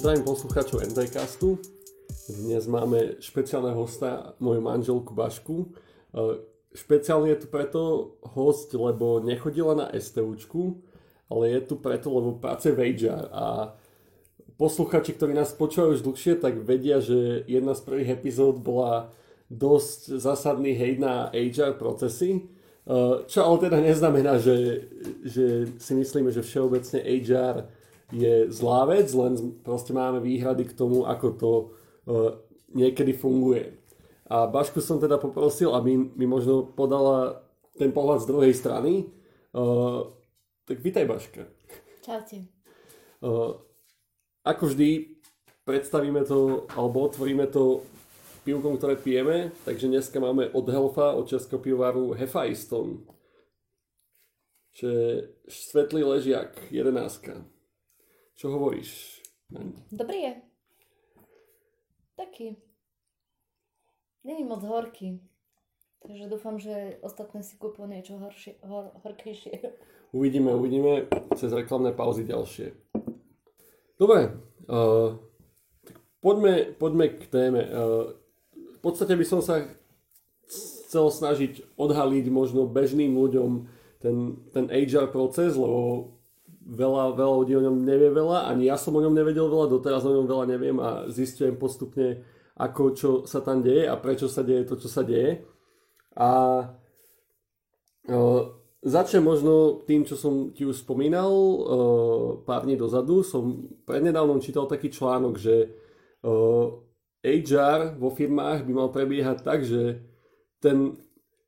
Zdravím poslucháčov MTCastu. Dnes máme špeciálneho hosta, moju manželku Bašku. E, špeciálne je tu preto host, lebo nechodila na STUčku, ale je tu preto, lebo pracuje v HR a posluchači, ktorí nás počúvajú už dlhšie, tak vedia, že jedna z prvých epizód bola dosť zásadný hejt na HR procesy, e, čo ale teda neznamená, že, že si myslíme, že všeobecne HR je zlá vec, len proste máme výhrady k tomu, ako to uh, niekedy funguje. A Bašku som teda poprosil, aby mi možno podala ten pohľad z druhej strany. Uh, tak vítaj Baška. Čaute. Uh, ako vždy, predstavíme to, alebo otvoríme to pivkom, ktoré pijeme, takže dneska máme od Helfa, od českého pivovaru Hefajston. Čiže svetlý ležiak, jedenáctka. Čo hovoríš? Dobrý je. Taký. Není moc horký. Takže dúfam, že ostatné si kúpil niečo horšie, hor, horkejšie. Uvidíme, uvidíme cez reklamné pauzy ďalšie. Dobre, uh, tak poďme, poďme k téme. Uh, v podstate by som sa chcel snažiť odhaliť možno bežným ľuďom ten, ten HR proces, lebo veľa, veľa ľudí o ňom nevie veľa, ani ja som o ňom nevedel veľa, doteraz o ňom veľa neviem a zistujem postupne, ako čo sa tam deje a prečo sa deje to, čo sa deje. A uh, začnem možno tým, čo som ti už spomínal uh, pár dní dozadu. Som prednedávnom čítal taký článok, že uh, HR vo firmách by mal prebiehať tak, že ten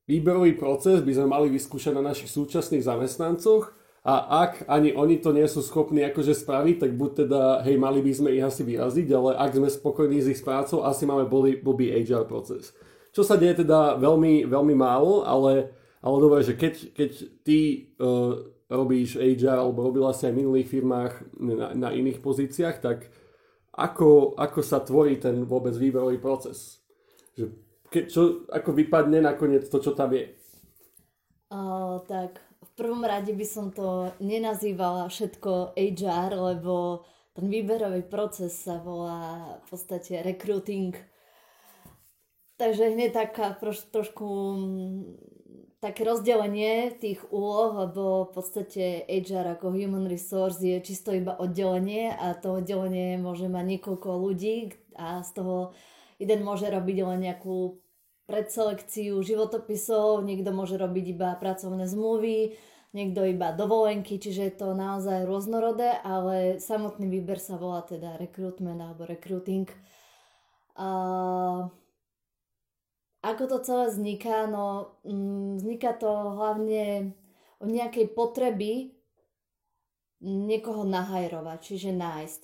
výberový proces by sme mali vyskúšať na našich súčasných zamestnancoch a ak ani oni to nie sú schopní akože spraviť, tak buď teda, hej, mali by sme ich asi vyraziť, ale ak sme spokojní s ich prácou, asi máme blbý, blbý HR proces. Čo sa deje teda veľmi, veľmi málo, ale, ale dobre, že keď, keď ty uh, robíš HR alebo robila si aj v minulých firmách na, na iných pozíciách, tak ako, ako sa tvorí ten vôbec výberový proces? Že keď, čo, ako vypadne nakoniec to, čo tam je? Uh, tak prvom rade by som to nenazývala všetko HR, lebo ten výberový proces sa volá v podstate recruiting. Takže hneď taká troš, trošku mm, také rozdelenie tých úloh, lebo v podstate HR ako human resource je čisto iba oddelenie a to oddelenie môže mať niekoľko ľudí a z toho jeden môže robiť len nejakú predselekciu životopisov, niekto môže robiť iba pracovné zmluvy, niekto iba dovolenky, čiže je to naozaj rôznorodé, ale samotný výber sa volá teda recruitment alebo recruiting. A ako to celé vzniká? No, mm, vzniká to hlavne od nejakej potreby niekoho nahajrovať, čiže nájsť.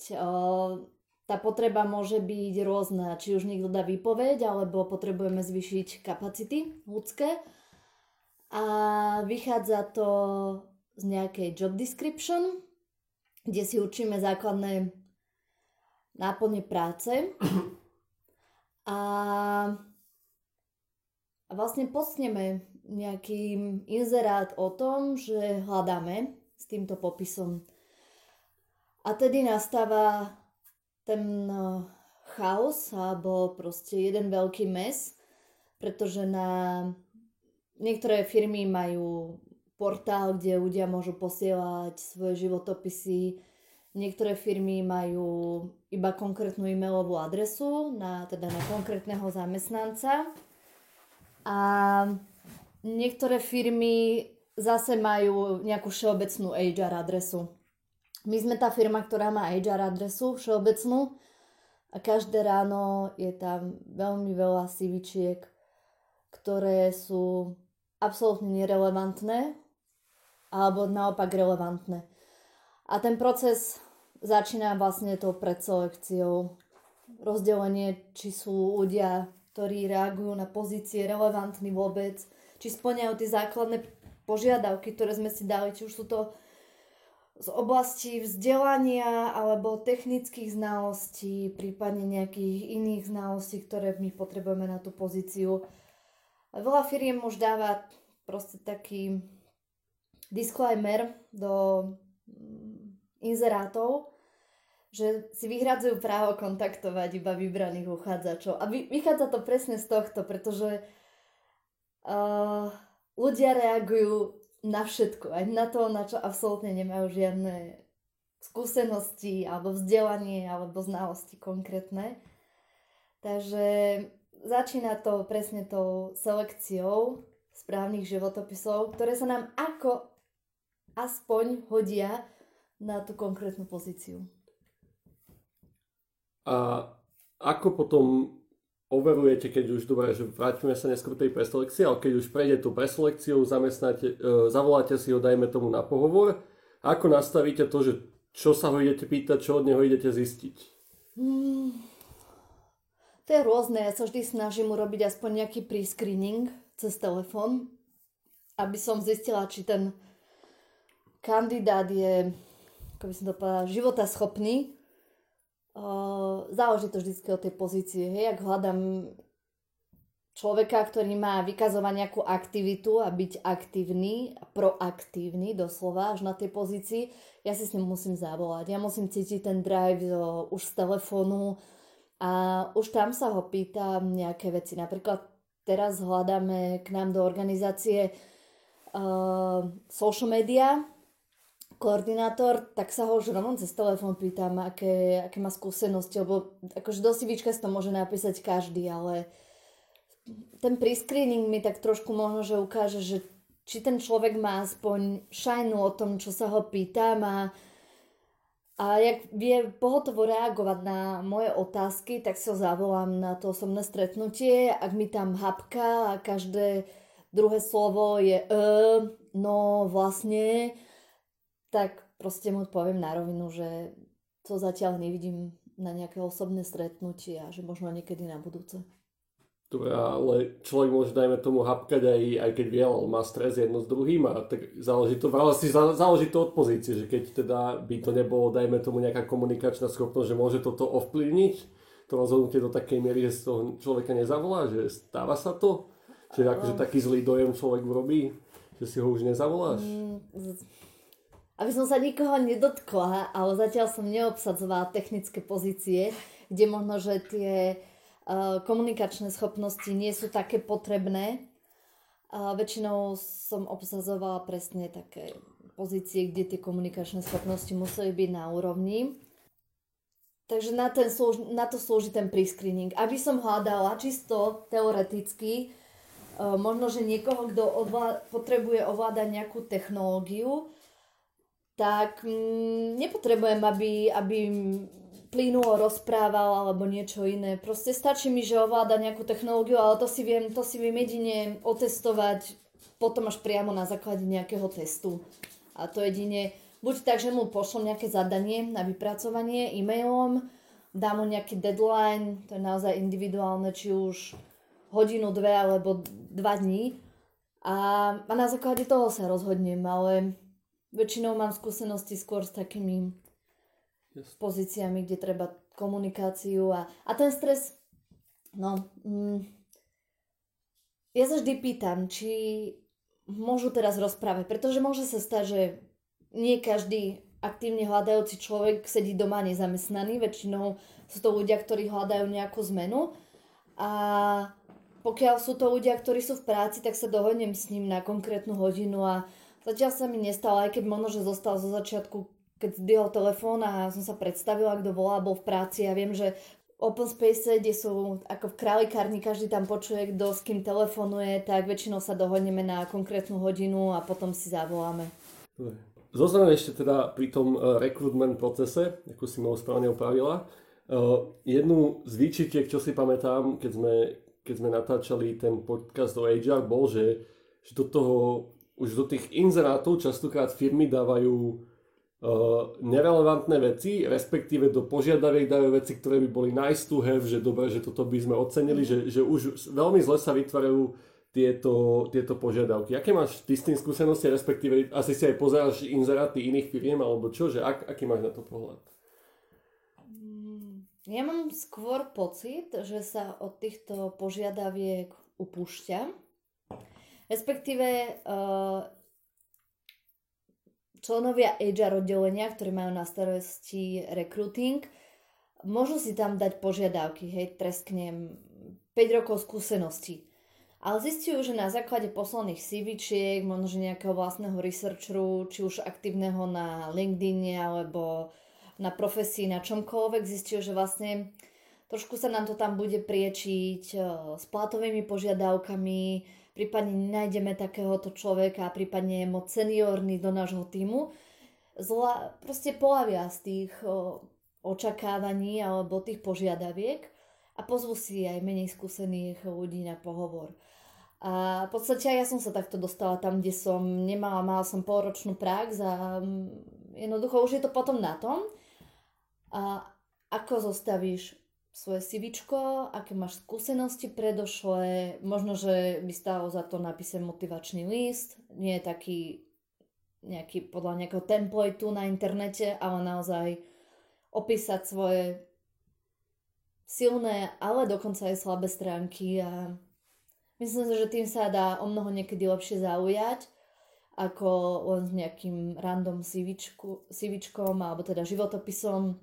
Tá potreba môže byť rôzna, či už niekto dá výpoveď, alebo potrebujeme zvýšiť kapacity ľudské. A vychádza to z nejakej job description, kde si učíme základné náplne práce. A, a vlastne postneme nejaký inzerát o tom, že hľadáme s týmto popisom. A tedy nastáva ten eh, chaos alebo proste jeden veľký mes, pretože na niektoré firmy majú portál, kde ľudia môžu posielať svoje životopisy. Niektoré firmy majú iba konkrétnu e-mailovú adresu na, teda na konkrétneho zamestnanca. A niektoré firmy zase majú nejakú všeobecnú HR adresu. My sme tá firma, ktorá má HR adresu všeobecnú a každé ráno je tam veľmi veľa CVčiek, ktoré sú absolútne nerelevantné alebo naopak relevantné. A ten proces začína vlastne tou predselekciou. Rozdelenie, či sú ľudia, ktorí reagujú na pozície relevantní vôbec, či splňajú tie základné požiadavky, ktoré sme si dali, či už sú to z oblasti vzdelania alebo technických znalostí, prípadne nejakých iných znalostí, ktoré my potrebujeme na tú pozíciu. Veľa firiem už dáva proste taký disclaimer do mm, inzerátov, že si vyhradzujú právo kontaktovať iba vybraných uchádzačov. A vy, vychádza to presne z tohto, pretože uh, ľudia reagujú na všetko, aj na to, na čo absolútne nemajú žiadne skúsenosti, alebo vzdelanie, alebo znalosti konkrétne. Takže začína to presne tou selekciou správnych životopisov, ktoré sa nám ako aspoň hodia na tú konkrétnu pozíciu. A ako potom overujete, keď už, dobre, že vrátime sa neskôr tej preselekcie, ale keď už prejde tú preselekciu, zamestnáte, e, zavoláte si ho, dajme tomu na pohovor, ako nastavíte to, že čo sa ho idete pýtať, čo od neho idete zistiť? Hmm, to je rôzne, ja sa vždy snažím urobiť aspoň nejaký pre-screening cez telefón, aby som zistila, či ten kandidát je, ako by som to povedala, života záleží to vždy od tej pozície. Hej, ak hľadám človeka, ktorý má vykazovať nejakú aktivitu a byť aktívny, proaktívny doslova až na tej pozícii, ja si s ním musím zavolať. Ja musím cítiť ten drive zo, už z telefónu a už tam sa ho pýtam nejaké veci. Napríklad teraz hľadáme k nám do organizácie uh, social media, koordinátor, tak sa ho už rovno cez telefón pýtam, aké, aké má skúsenosti, lebo akože do CVčka to môže napísať každý, ale ten prescreening mi tak trošku možno, že ukáže, že či ten človek má aspoň šajnu o tom, čo sa ho pýtam a, a jak vie pohotovo reagovať na moje otázky, tak sa zavolám na to osobné stretnutie. Ak mi tam hapka a každé druhé slovo je e, no vlastne, tak proste mu poviem na rovinu, že to zatiaľ nevidím na nejaké osobné stretnutie a že možno niekedy na budúce. Dobre, ale človek môže, dajme tomu, hapkať aj, aj keď vie, ale má stres jedno s druhým a tak záleží to, si záleží to od pozície, že keď teda by to nebolo, dajme tomu, nejaká komunikačná schopnosť, že môže toto ovplyvniť, to rozhodnutie do takej miery, že z toho človeka nezavolá, že stáva sa to? Že akože taký zlý dojem človek urobí, že si ho už nezavoláš? Mm, aby som sa nikoho nedotkla, ale zatiaľ som neobsadzovala technické pozície, kde možno, že tie Eh, komunikačné schopnosti nie sú také potrebné. A väčšinou som obsazovala presne také pozície, kde tie komunikačné schopnosti museli byť na úrovni. Takže na, ten na to slúži ten prescreening. Aby som hľadala čisto teoreticky, uh, možno, že niekoho, kto potrebuje ovládať nejakú technológiu, tak mm, nepotrebujem, aby, aby plynulo rozprával alebo niečo iné. Proste stačí mi, že ovláda nejakú technológiu, ale to si viem, to si viem jedine otestovať potom až priamo na základe nejakého testu. A to jedine buď tak, že mu pošlom nejaké zadanie na vypracovanie e-mailom, dám mu nejaký deadline, to je naozaj individuálne, či už hodinu, dve alebo dva dní. A, a na základe toho sa rozhodnem, ale väčšinou mám skúsenosti skôr s takými yes. pozíciami, kde treba komunikáciu a, a ten stres, no, mm, ja sa vždy pýtam, či môžu teraz rozprávať, pretože môže sa stať, že nie každý aktívne hľadajúci človek sedí doma nezamestnaný, väčšinou sú to ľudia, ktorí hľadajú nejakú zmenu a pokiaľ sú to ľudia, ktorí sú v práci, tak sa dohodnem s ním na konkrétnu hodinu a zatiaľ sa mi nestalo, aj keď možno, že zostal zo začiatku keď zdvihol telefón a som sa predstavila, kto volá, bol v práci a viem, že open space, kde sú ako v králikárni, každý tam počuje, kto s kým telefonuje, tak väčšinou sa dohodneme na konkrétnu hodinu a potom si zavoláme. Zostaneme ešte teda pri tom uh, recruitment procese, ako si ma správne opravila. Uh, jednu z výčitiek, čo si pamätám, keď sme, keď sme natáčali ten podcast o HR, bol, že, že do toho, už do tých inzerátov častokrát firmy dávajú uh, nerelevantné veci, respektíve do požiadaviek dajú veci, ktoré by boli nice to have, že dobre, že toto by sme ocenili, že, že už veľmi zle sa vytvárajú tieto, tieto požiadavky. Aké máš ty s tým skúsenosti, respektíve asi si aj pozeráš inzeráty iných firiem, alebo čo, že ak, aký máš na to pohľad? Mm, ja mám skôr pocit, že sa od týchto požiadaviek upúšťa. Respektíve uh, členovia HR oddelenia, ktorí majú na starosti recruiting, môžu si tam dať požiadavky, hej, tresknem 5 rokov skúseností. Ale zistujú, že na základe poslaných CVčiek, možno že nejakého vlastného researcheru, či už aktívneho na LinkedIn alebo na profesii, na čomkoľvek, zistujú, že vlastne trošku sa nám to tam bude priečiť eh, s platovými požiadavkami, prípadne nájdeme takéhoto človeka prípadne je moc seniorný do nášho týmu, zla, proste polavia z tých o, očakávaní alebo tých požiadaviek a pozvú si aj menej skúsených ľudí na pohovor. A v podstate ja som sa takto dostala tam, kde som nemala, mala som polročnú prax a jednoducho už je to potom na tom, a ako zostavíš svoje CVčko, aké máš skúsenosti predošlé, možno, že by stálo za to napísať motivačný list, nie je taký nejaký podľa nejakého templateu na internete, ale naozaj opísať svoje silné, ale dokonca aj slabé stránky a myslím si, že tým sa dá o mnoho niekedy lepšie zaujať ako len s nejakým random CVčkom alebo teda životopisom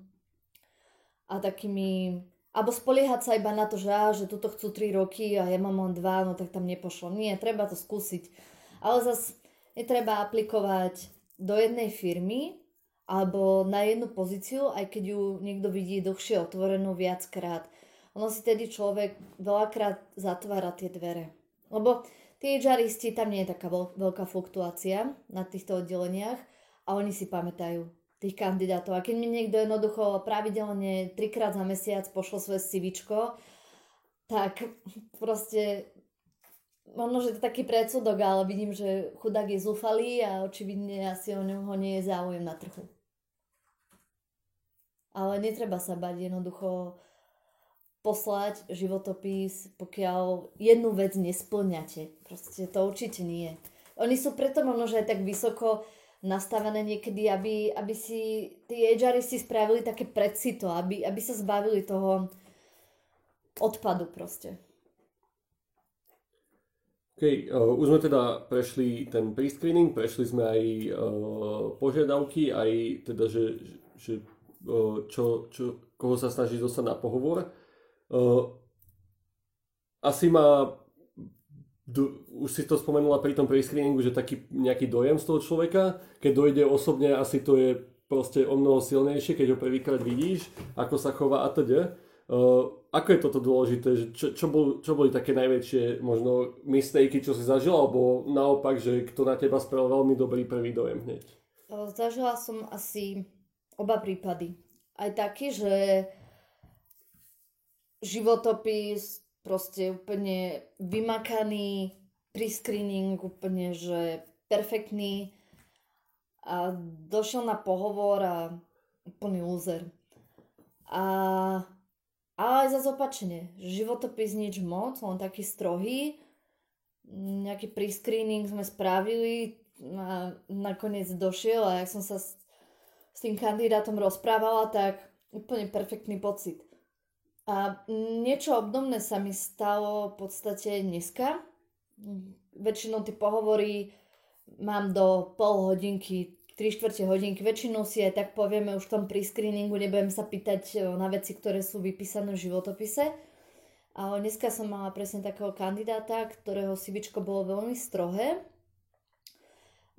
a takými alebo spoliehať sa iba na to, že, á, že tuto chcú 3 roky a ja mám len 2, no tak tam nepošlo. Nie, treba to skúsiť. Ale zase netreba aplikovať do jednej firmy alebo na jednu pozíciu, aj keď ju niekto vidí dlhšie otvorenú viackrát. Ono si tedy človek veľakrát zatvára tie dvere. Lebo tí HRisti, tam nie je taká veľká fluktuácia na týchto oddeleniach a oni si pamätajú tých kandidátov. A keď mi niekto jednoducho pravidelne trikrát za mesiac pošlo svoje CVčko, tak proste možno, že to je taký predsudok, ale vidím, že chudák je zúfalý a očividne asi o ňom nie je záujem na trhu. Ale netreba sa bať jednoducho poslať životopis, pokiaľ jednu vec nesplňate. Proste to určite nie. Oni sú preto možno, že aj tak vysoko nastavené niekedy, aby, aby si tí si spravili také predsito, aby, aby sa zbavili toho odpadu proste. OK, uh, už sme teda prešli ten pre-screening, prešli sme aj uh, požiadavky, aj teda, že, že uh, čo, čo, koho sa snaží dostať na pohovor. Uh, asi do, už si to spomenula pri tom prescreeningu, že taký nejaký dojem z toho človeka, keď dojde osobne, asi to je proste o mnoho silnejšie, keď ho prvýkrát vidíš, ako sa chová a teda. Uh, ako je toto dôležité? Čo, čo, bol, čo boli také najväčšie možno mistakey, čo si zažila, alebo naopak, že kto na teba spravil veľmi dobrý prvý dojem hneď? Zažila som asi oba prípady. Aj taký, že životopis proste úplne vymakaný, pri screening úplne, že perfektný a došiel na pohovor a úplný úzer. A, ale aj za zopačne, životopis nič moc, len taký strohý, nejaký pre-screening sme spravili a nakoniec došiel a jak som sa s, s tým kandidátom rozprávala, tak úplne perfektný pocit. A niečo obdobné sa mi stalo v podstate dneska. Väčšinou tie pohovory mám do pol hodinky, 3 čtvrte hodinky. Väčšinou si aj tak povieme už v tom pri screeningu, nebudem sa pýtať e, na veci, ktoré sú vypísané v životopise. Ale dneska som mala presne takého kandidáta, ktorého CVčko bolo veľmi strohé.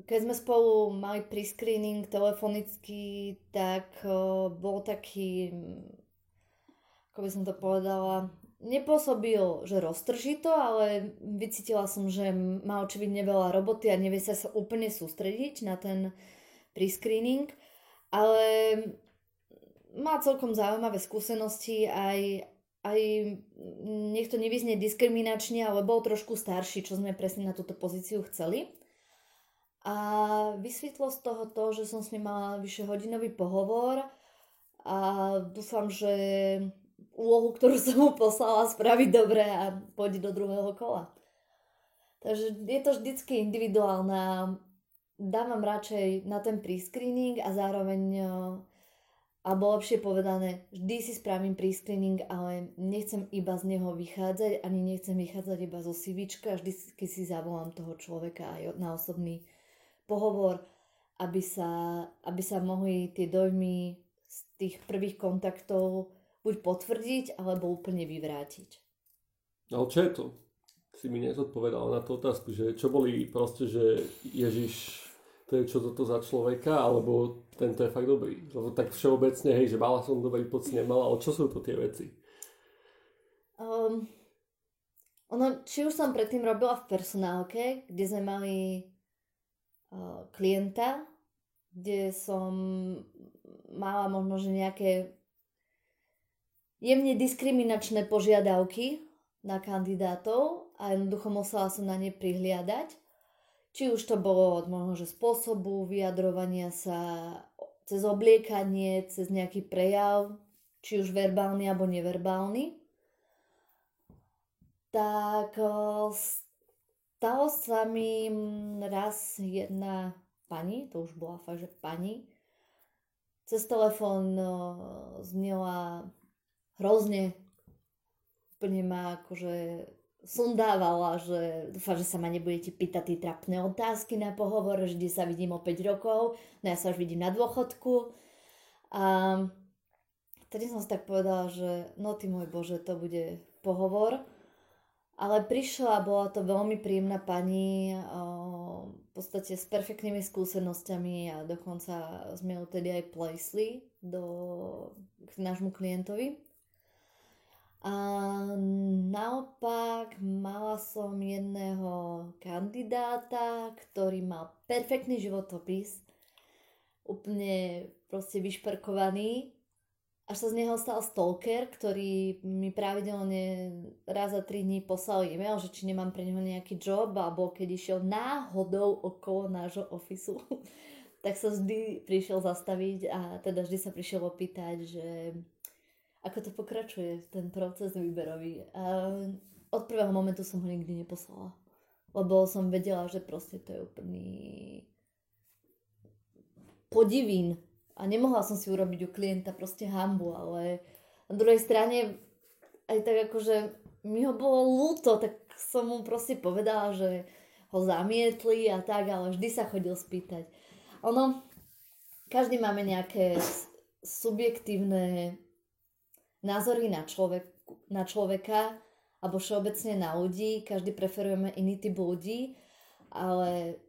Keď sme spolu mali pri screening telefonicky, tak e, bol taký ako by som to povedala, nepôsobil, že roztrží to, ale vycítila som, že má očividne veľa roboty a nevie sa, úplne sústrediť na ten pre-screening, ale má celkom zaujímavé skúsenosti aj, aj nech to nevyznie diskriminačne, ale bol trošku starší, čo sme presne na túto pozíciu chceli. A vysvetlo z toho to, že som s ním mala vyše hodinový pohovor a dúfam, že úlohu, ktorú som mu poslala, spraviť dobre a pôjde do druhého kola. Takže je to vždycky individuálne. Dávam radšej na ten pre-screening a zároveň, eh, alebo lepšie povedané, vždy si spravím pre-screening, ale nechcem iba z neho vychádzať, ani nechcem vychádzať iba zo CV, vždy si zavolám toho človeka aj na osobný pohovor aby sa, aby sa mohli tie dojmy z tých prvých kontaktov buď potvrdiť, alebo úplne vyvrátiť. No čo je to? Si mi nezodpovedal na tú otázku, že čo boli proste, že Ježiš, to je čo toto za človeka, alebo tento je fakt dobrý. Lebo tak všeobecne, hej, že mala som dobrý pocit, nemala, ale čo sú to tie veci? Um, ono, či už som predtým robila v personálke, kde sme mali uh, klienta, kde som mala možno, že nejaké jemne diskriminačné požiadavky na kandidátov a jednoducho musela som na ne prihliadať. Či už to bolo od že spôsobu vyjadrovania sa cez obliekanie, cez nejaký prejav, či už verbálny alebo neverbálny tak stalo sa mi raz jedna pani, to už bola fakt, že pani, cez telefón znela hrozne, úplne ma akože sundávala, že dúfam, že sa ma nebudete pýtať tie trapné otázky na pohovor, že kde sa vidím o 5 rokov, no ja sa už vidím na dôchodku. A tedy som si tak povedala, že no ty môj Bože, to bude pohovor. Ale prišla, bola to veľmi príjemná pani, v podstate s perfektnými skúsenosťami a dokonca sme ju tedy aj plesli do, k nášmu klientovi. A naopak mala som jedného kandidáta, ktorý mal perfektný životopis, úplne proste vyšperkovaný. Až sa z neho stal stalker, ktorý mi pravidelne raz za tri dní poslal e-mail, že či nemám pre neho nejaký job, alebo keď išiel náhodou okolo nášho ofisu, tak sa vždy prišiel zastaviť a teda vždy sa prišiel opýtať, že ako to pokračuje, ten proces výberový. A od prvého momentu som ho nikdy neposlala. Lebo som vedela, že proste to je úplný podivín a nemohla som si urobiť u klienta proste hambu, ale na druhej strane aj tak akože mi ho bolo ľúto, tak som mu proste povedala, že ho zamietli a tak, ale vždy sa chodil spýtať. Ono, každý máme nejaké subjektívne názory na, človek, na človeka alebo všeobecne na ľudí, každý preferujeme iný typ ľudí, ale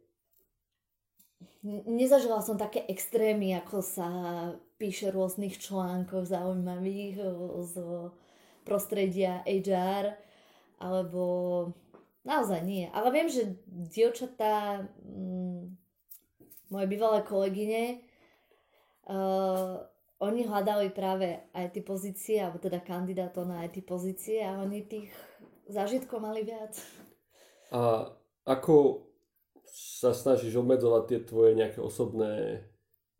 nezažila som také extrémy, ako sa píše v rôznych článkoch zaujímavých z prostredia HR, alebo naozaj nie. Ale viem, že dievčatá, moje bývalé kolegyne, uh, oni hľadali práve aj tie pozície, alebo teda kandidátov na IT pozície a oni tých zážitkov mali viac. A ako sa snažíš obmedzovať tie tvoje nejaké osobné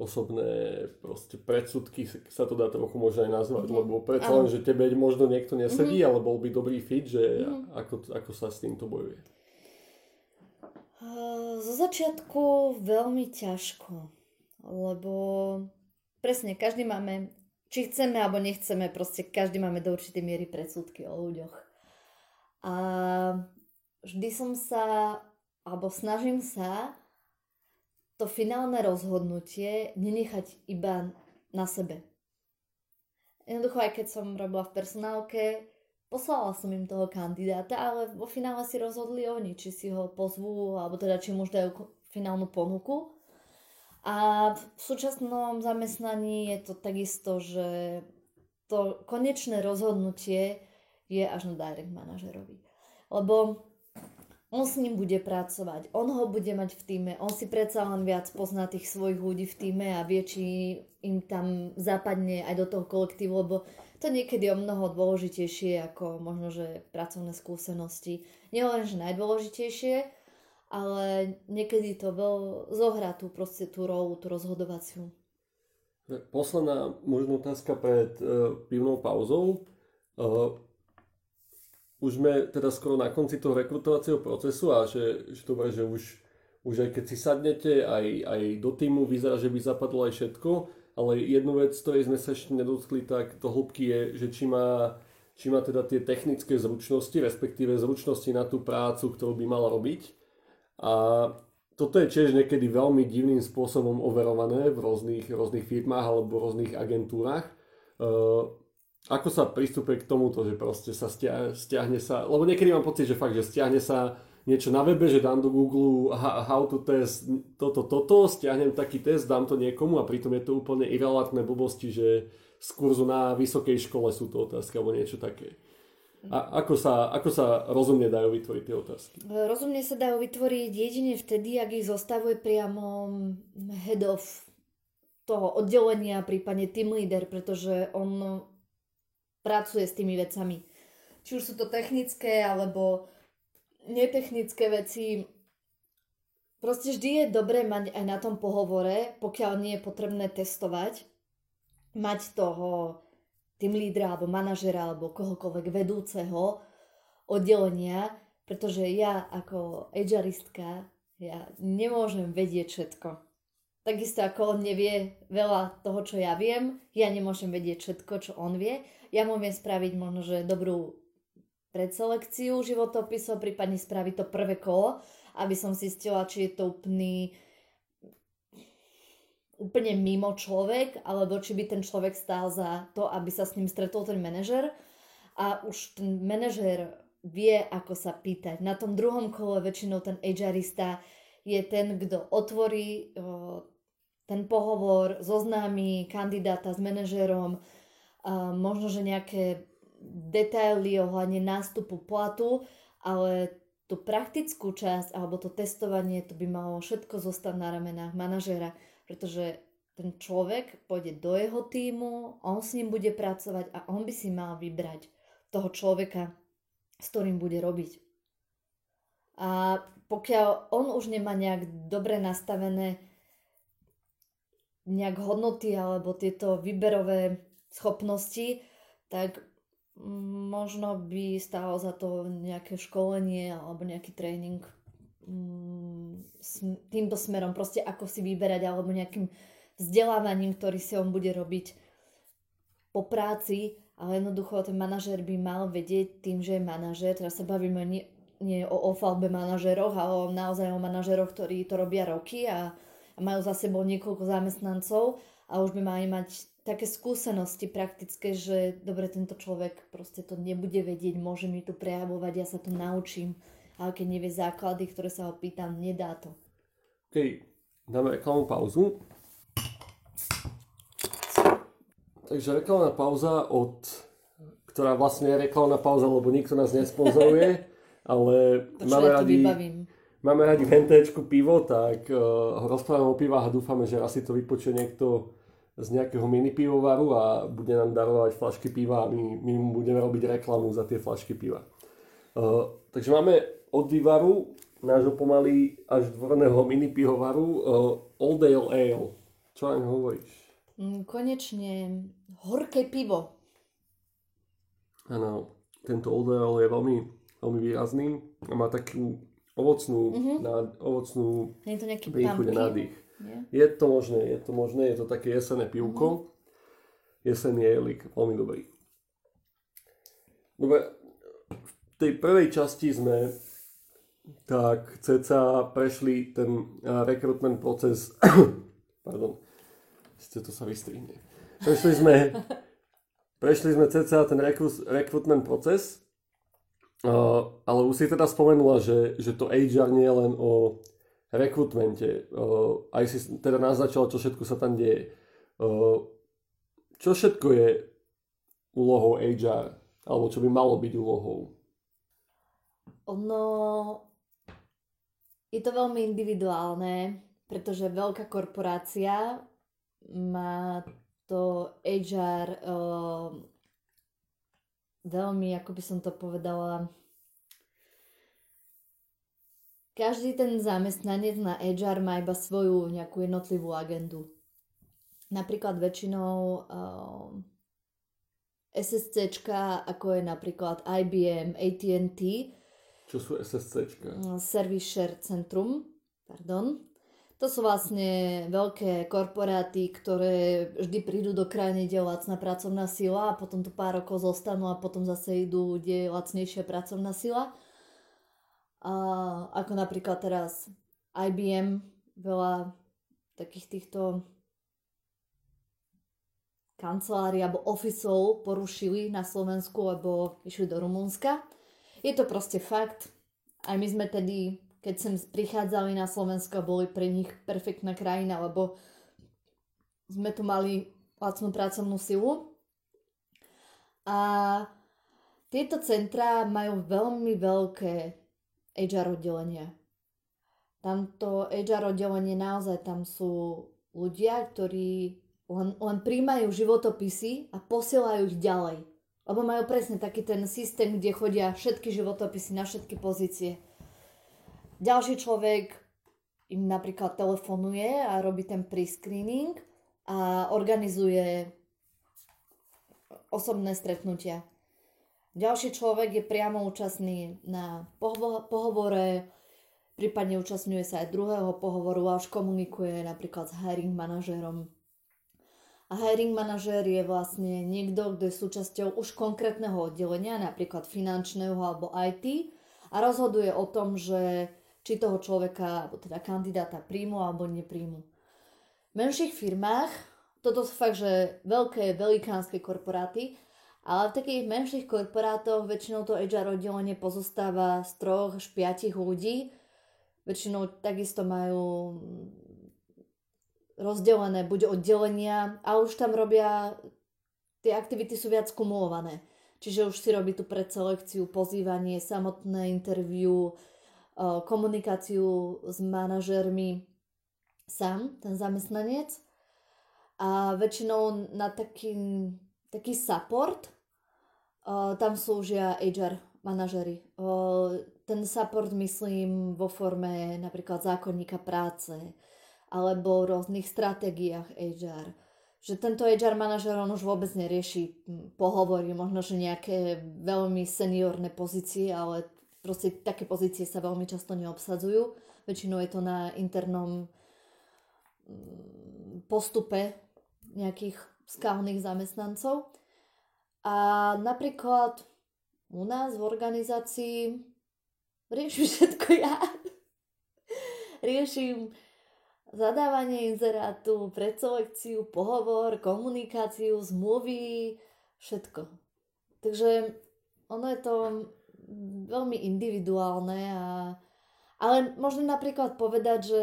osobné proste predsudky, sa to dá trochu možno aj nazvať, mm-hmm. lebo predsa len, že tebe možno niekto nesedí, mm-hmm. ale bol by dobrý fit, že mm-hmm. ako, ako sa s týmto bojuje? Zo začiatku veľmi ťažko, lebo presne každý máme, či chceme alebo nechceme, proste každý máme do určitej miery predsudky o ľuďoch. A vždy som sa alebo snažím sa to finálne rozhodnutie nenechať iba na sebe. Jednoducho, aj keď som robila v personálke, poslala som im toho kandidáta, ale vo finále si rozhodli oni, či si ho pozvú, alebo teda či mu už dajú finálnu ponuku. A v súčasnom zamestnaní je to takisto, že to konečné rozhodnutie je až na direct manažerovi. Lebo on s ním bude pracovať, on ho bude mať v týme, on si predsa len viac pozná tých svojich ľudí v týme a vie, či im tam zapadne aj do toho kolektívu, lebo to niekedy je o mnoho dôležitejšie ako možno, že pracovné skúsenosti. Nielen, že najdôležitejšie, ale niekedy to veľ, zohrá tú, proste, tú rolu, tú rozhodovaciu. Posledná možno otázka pred uh, pivnou pauzou. Uh, už sme teda skoro na konci toho rekrutovacieho procesu a že, že to že už, už aj keď si sadnete, aj, aj do týmu vyzerá, že by zapadlo aj všetko, ale jednu vec, ktorej sme sa ešte nedotkli tak do hĺbky je, že či má, či má teda tie technické zručnosti, respektíve zručnosti na tú prácu, ktorú by mal robiť. A toto je tiež niekedy veľmi divným spôsobom overované v rôznych, rôznych firmách alebo rôznych agentúrach. Uh, ako sa pristupuje k tomuto, že proste sa stiahne, stiahne sa, lebo niekedy mám pocit, že fakt, že stiahne sa niečo na webe, že dám do Google how to test toto, toto, stiahnem taký test, dám to niekomu a pritom je to úplne irrelevantné blbosti, že z kurzu na vysokej škole sú to otázky alebo niečo také. A ako sa, ako sa rozumne dajú vytvoriť tie otázky? Rozumne sa dajú vytvoriť jedine vtedy, ak ich zostavuje priamo head of toho oddelenia, prípadne team leader, pretože on pracuje s tými vecami. Či už sú to technické alebo netechnické veci. Proste vždy je dobré mať aj na tom pohovore, pokiaľ nie je potrebné testovať, mať toho tým lídra alebo manažera alebo kohokoľvek vedúceho oddelenia, pretože ja ako HRistka ja nemôžem vedieť všetko. Takisto ako on nevie veľa toho, čo ja viem, ja nemôžem vedieť všetko, čo on vie. Ja mu viem spraviť možno, že dobrú predselekciu životopisov, prípadne spraviť to prvé kolo, aby som zistila, či je to úplný úplne mimo človek, alebo či by ten človek stál za to, aby sa s ním stretol ten manažer a už ten manažer vie, ako sa pýtať. Na tom druhom kole väčšinou ten HRista je ten, kto otvorí o, ten pohovor, zoznámi kandidáta s manažerom, a možno, že nejaké detaily ohľadne nástupu platu, ale tú praktickú časť alebo to testovanie, to by malo všetko zostať na ramenách manažera pretože ten človek pôjde do jeho týmu, on s ním bude pracovať a on by si mal vybrať toho človeka, s ktorým bude robiť. A pokiaľ on už nemá nejak dobre nastavené nejak hodnoty alebo tieto výberové schopnosti, tak možno by stálo za to nejaké školenie alebo nejaký tréning týmto smerom, proste ako si vyberať alebo nejakým vzdelávaním, ktorý si on bude robiť po práci, ale jednoducho ten manažer by mal vedieť tým, že je manažer, teraz sa bavíme nie, nie o ofalbe manažeroch, ale naozaj o manažeroch, ktorí to robia roky a, a majú za sebou niekoľko zamestnancov a už by mali mať také skúsenosti praktické, že dobre, tento človek proste to nebude vedieť, môže mi tu prejavovať, ja sa to naučím ale keď nevie základy, ktoré sa ho pýtam, nedá to. OK, dáme reklamnú pauzu. Takže reklamná pauza od ktorá vlastne je reklamná pauza, lebo nikto nás nesponzoruje, ale to, máme radi, máme radi ventečku pivo, tak uh, rozprávame o pivách a dúfame, že asi to vypočuje niekto z nejakého mini pivovaru a bude nám darovať flašky piva a my, my mu budeme robiť reklamu za tie flašky piva. Uh, takže máme od vývaru nášho pomaly až dvorného mini pivovaru uh, Old Ale Ale. Čo nám hovoríš? Mm, konečne horké pivo. Áno, tento Old Ale je veľmi, veľmi výrazný a má takú ovocnú, mm-hmm. nád, ovocnú je to nejaký príchuť nádych. Yeah. Je to možné, je to možné, je to také jesené pivko. Mm-hmm. Jesenný jelik, veľmi dobrý. Dobre, v tej prvej časti sme tak ceca prešli ten rekrutment proces, pardon, ste to sa vystrihne. Prešli sme, prešli sme ceca ten rekrutment proces, uh, ale už si teda spomenula, že, že to HR nie je len o rekrutmente. Uh, aj si teda naznačila, čo všetko sa tam deje. Uh, čo všetko je úlohou HR, alebo čo by malo byť úlohou? Ono je to veľmi individuálne, pretože veľká korporácia má to HR uh, veľmi, ako by som to povedala, každý ten zamestnanec na HR má iba svoju nejakú jednotlivú agendu. Napríklad väčšinou uh, SSCčka, ako je napríklad IBM, AT&T, čo sú SSCčka? Mm, Service Centrum, pardon. To sú vlastne veľké korporáty, ktoré vždy prídu do krajiny, kde je lacná pracovná sila a potom tu pár rokov zostanú a potom zase idú, kde je lacnejšia pracovná sila. A ako napríklad teraz IBM veľa takých týchto kancelárií alebo ofisov porušili na Slovensku, lebo išli do Rumunska. Je to proste fakt. Aj my sme tedy, keď sem prichádzali na Slovensko, boli pre nich perfektná krajina, lebo sme tu mali lacnú pracovnú silu. A tieto centrá majú veľmi veľké HR oddelenia. Tamto HR oddelenie naozaj tam sú ľudia, ktorí len, len príjmajú životopisy a posielajú ich ďalej. Lebo majú presne taký ten systém, kde chodia všetky životopisy na všetky pozície. Ďalší človek im napríklad telefonuje a robí ten pre-screening a organizuje osobné stretnutia. Ďalší človek je priamo účastný na pohovore, prípadne účastňuje sa aj druhého pohovoru a už komunikuje napríklad s hiring manažérom a hiring manažér je vlastne niekto, kto je súčasťou už konkrétneho oddelenia, napríklad finančného alebo IT a rozhoduje o tom, že či toho človeka, alebo teda kandidáta príjmu alebo nepríjmu. V menších firmách, toto sú fakt, že veľké, velikánske korporáty, ale v takých menších korporátoch väčšinou to HR oddelenie pozostáva z troch až piatich ľudí. Väčšinou takisto majú rozdelené buď oddelenia, a už tam robia, tie aktivity sú viac kumulované. Čiže už si robí tú predselekciu, pozývanie, samotné interview, komunikáciu s manažermi sám, ten zamestnanec. A väčšinou na taký, taký support tam slúžia HR manažery. Ten support myslím vo forme napríklad zákonníka práce, alebo v rôznych stratégiách HR. Že tento HR manažer on už vôbec nerieši pohovory, možno, že nejaké veľmi seniorné pozície, ale proste také pozície sa veľmi často neobsadzujú. Väčšinou je to na internom postupe nejakých skalných zamestnancov. A napríklad u nás v organizácii riešim všetko ja. riešim zadávanie inzerátu, predselekciu, pohovor, komunikáciu, zmluvy, všetko. Takže ono je to veľmi individuálne a ale možno napríklad povedať, že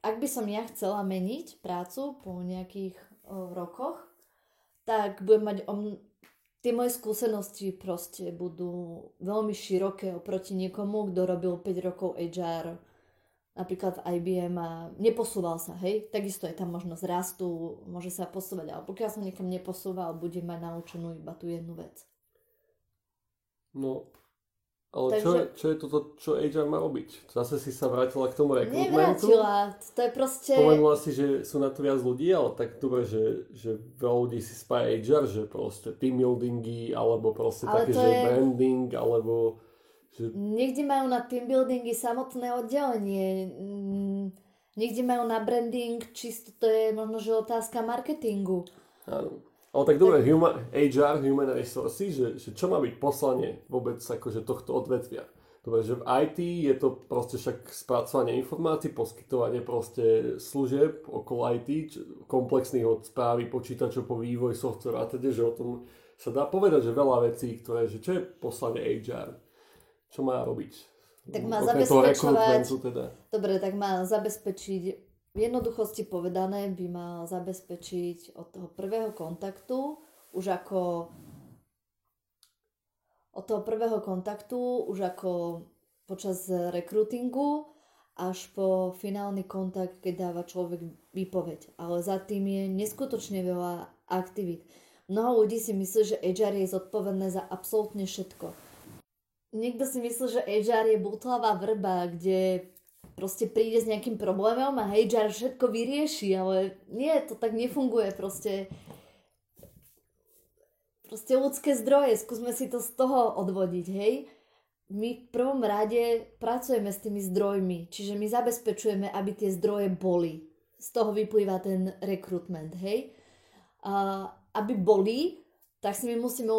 ak by som ja chcela meniť prácu po nejakých o, rokoch, tak budem mať o, tie moje skúsenosti proste budú veľmi široké oproti niekomu, kto robil 5 rokov HR napríklad IBM a neposúval sa, hej, takisto je tam možnosť rastu, môže sa posúvať, ale pokiaľ sa niekam neposúval, bude mať naučenú iba tú jednu vec. No, ale Takže, čo, je, čo je toto, čo HR má robiť? Zase si sa vrátila k tomu rekrutmentu? Nevrátila, to je proste... Spomenula si, že sú na to viac ľudí, ale tak dobre, že, že veľa ľudí si spája HR, že proste team buildingy, alebo proste ale také, že je... branding, alebo že... Niekde majú na team buildingy samotné oddelenie, mm, niekde majú na branding, čisto to je možno, že otázka marketingu. Áno. Ale tak dobre, tak... human, HR, Human Resources, že, že čo má byť poslanie vôbec akože tohto odvetvia? Dobre, že v IT je to proste však spracovanie informácií, poskytovanie proste služieb okolo IT, komplexných od správy počítačov po vývoj software a teda, že o tom sa dá povedať, že veľa vecí, ktoré, že čo je poslanie HR? Čo má robiť? Tak má zabezpečovať... Teda. Dobre, tak má zabezpečiť, v jednoduchosti povedané by mal zabezpečiť od toho prvého kontaktu už ako od toho prvého kontaktu už ako počas rekrutingu až po finálny kontakt, keď dáva človek výpoveď. Ale za tým je neskutočne veľa aktivít. Mnoho ľudí si myslí, že HR je zodpovedné za absolútne všetko niekto si myslí, že HR je butlavá vrba, kde proste príde s nejakým problémom a HR všetko vyrieši, ale nie, to tak nefunguje proste. Proste ľudské zdroje, skúsme si to z toho odvodiť, hej. My v prvom rade pracujeme s tými zdrojmi, čiže my zabezpečujeme, aby tie zdroje boli. Z toho vyplýva ten rekrutment, hej. A aby boli, tak si my musíme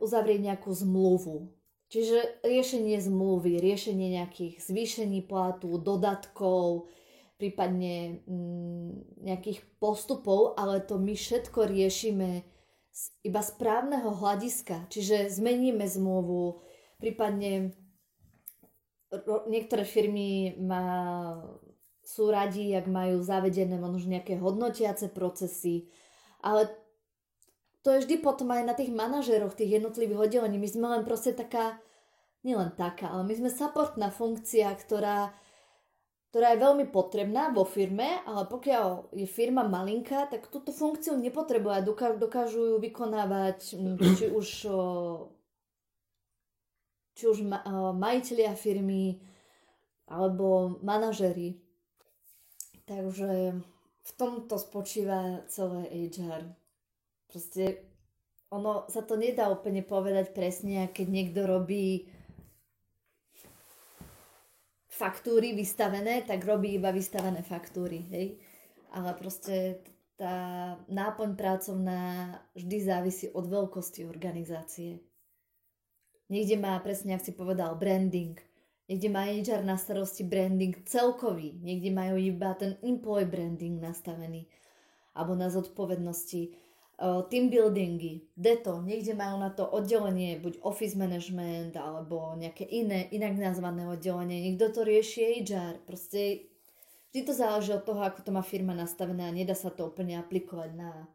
uzavrieť nejakú zmluvu Čiže riešenie zmluvy, riešenie nejakých zvýšení platu, dodatkov, prípadne mm, nejakých postupov, ale to my všetko riešime z, iba z právneho hľadiska. Čiže zmeníme zmluvu, prípadne ro, niektoré firmy má, sú radi, ak majú zavedené možno nejaké hodnotiace procesy, ale to je vždy potom aj na tých manažeroch tých jednotlivých oddelení. My sme len proste taká, nielen taká, ale my sme supportná funkcia, ktorá, ktorá je veľmi potrebná vo firme, ale pokiaľ je firma malinká, tak túto funkciu nepotrebuje. Dokážu ju vykonávať mm, či už, či už majiteľia firmy alebo manažery. Takže v tomto spočíva celé HR. Proste ono sa to nedá úplne povedať presne, keď niekto robí faktúry vystavené, tak robí iba vystavené faktúry, hej. Ale proste tá náplň pracovná vždy závisí od veľkosti organizácie. Niekde má, presne ak si povedal, branding. Niekde má HR na starosti branding celkový. Niekde majú iba ten employee branding nastavený. Alebo na zodpovednosti team buildingy, deto, niekde majú na to oddelenie, buď office management alebo nejaké iné, inak nazvané oddelenie, niekto to rieši HR, proste vždy to záleží od toho, ako to má firma nastavené a nedá sa to úplne aplikovať na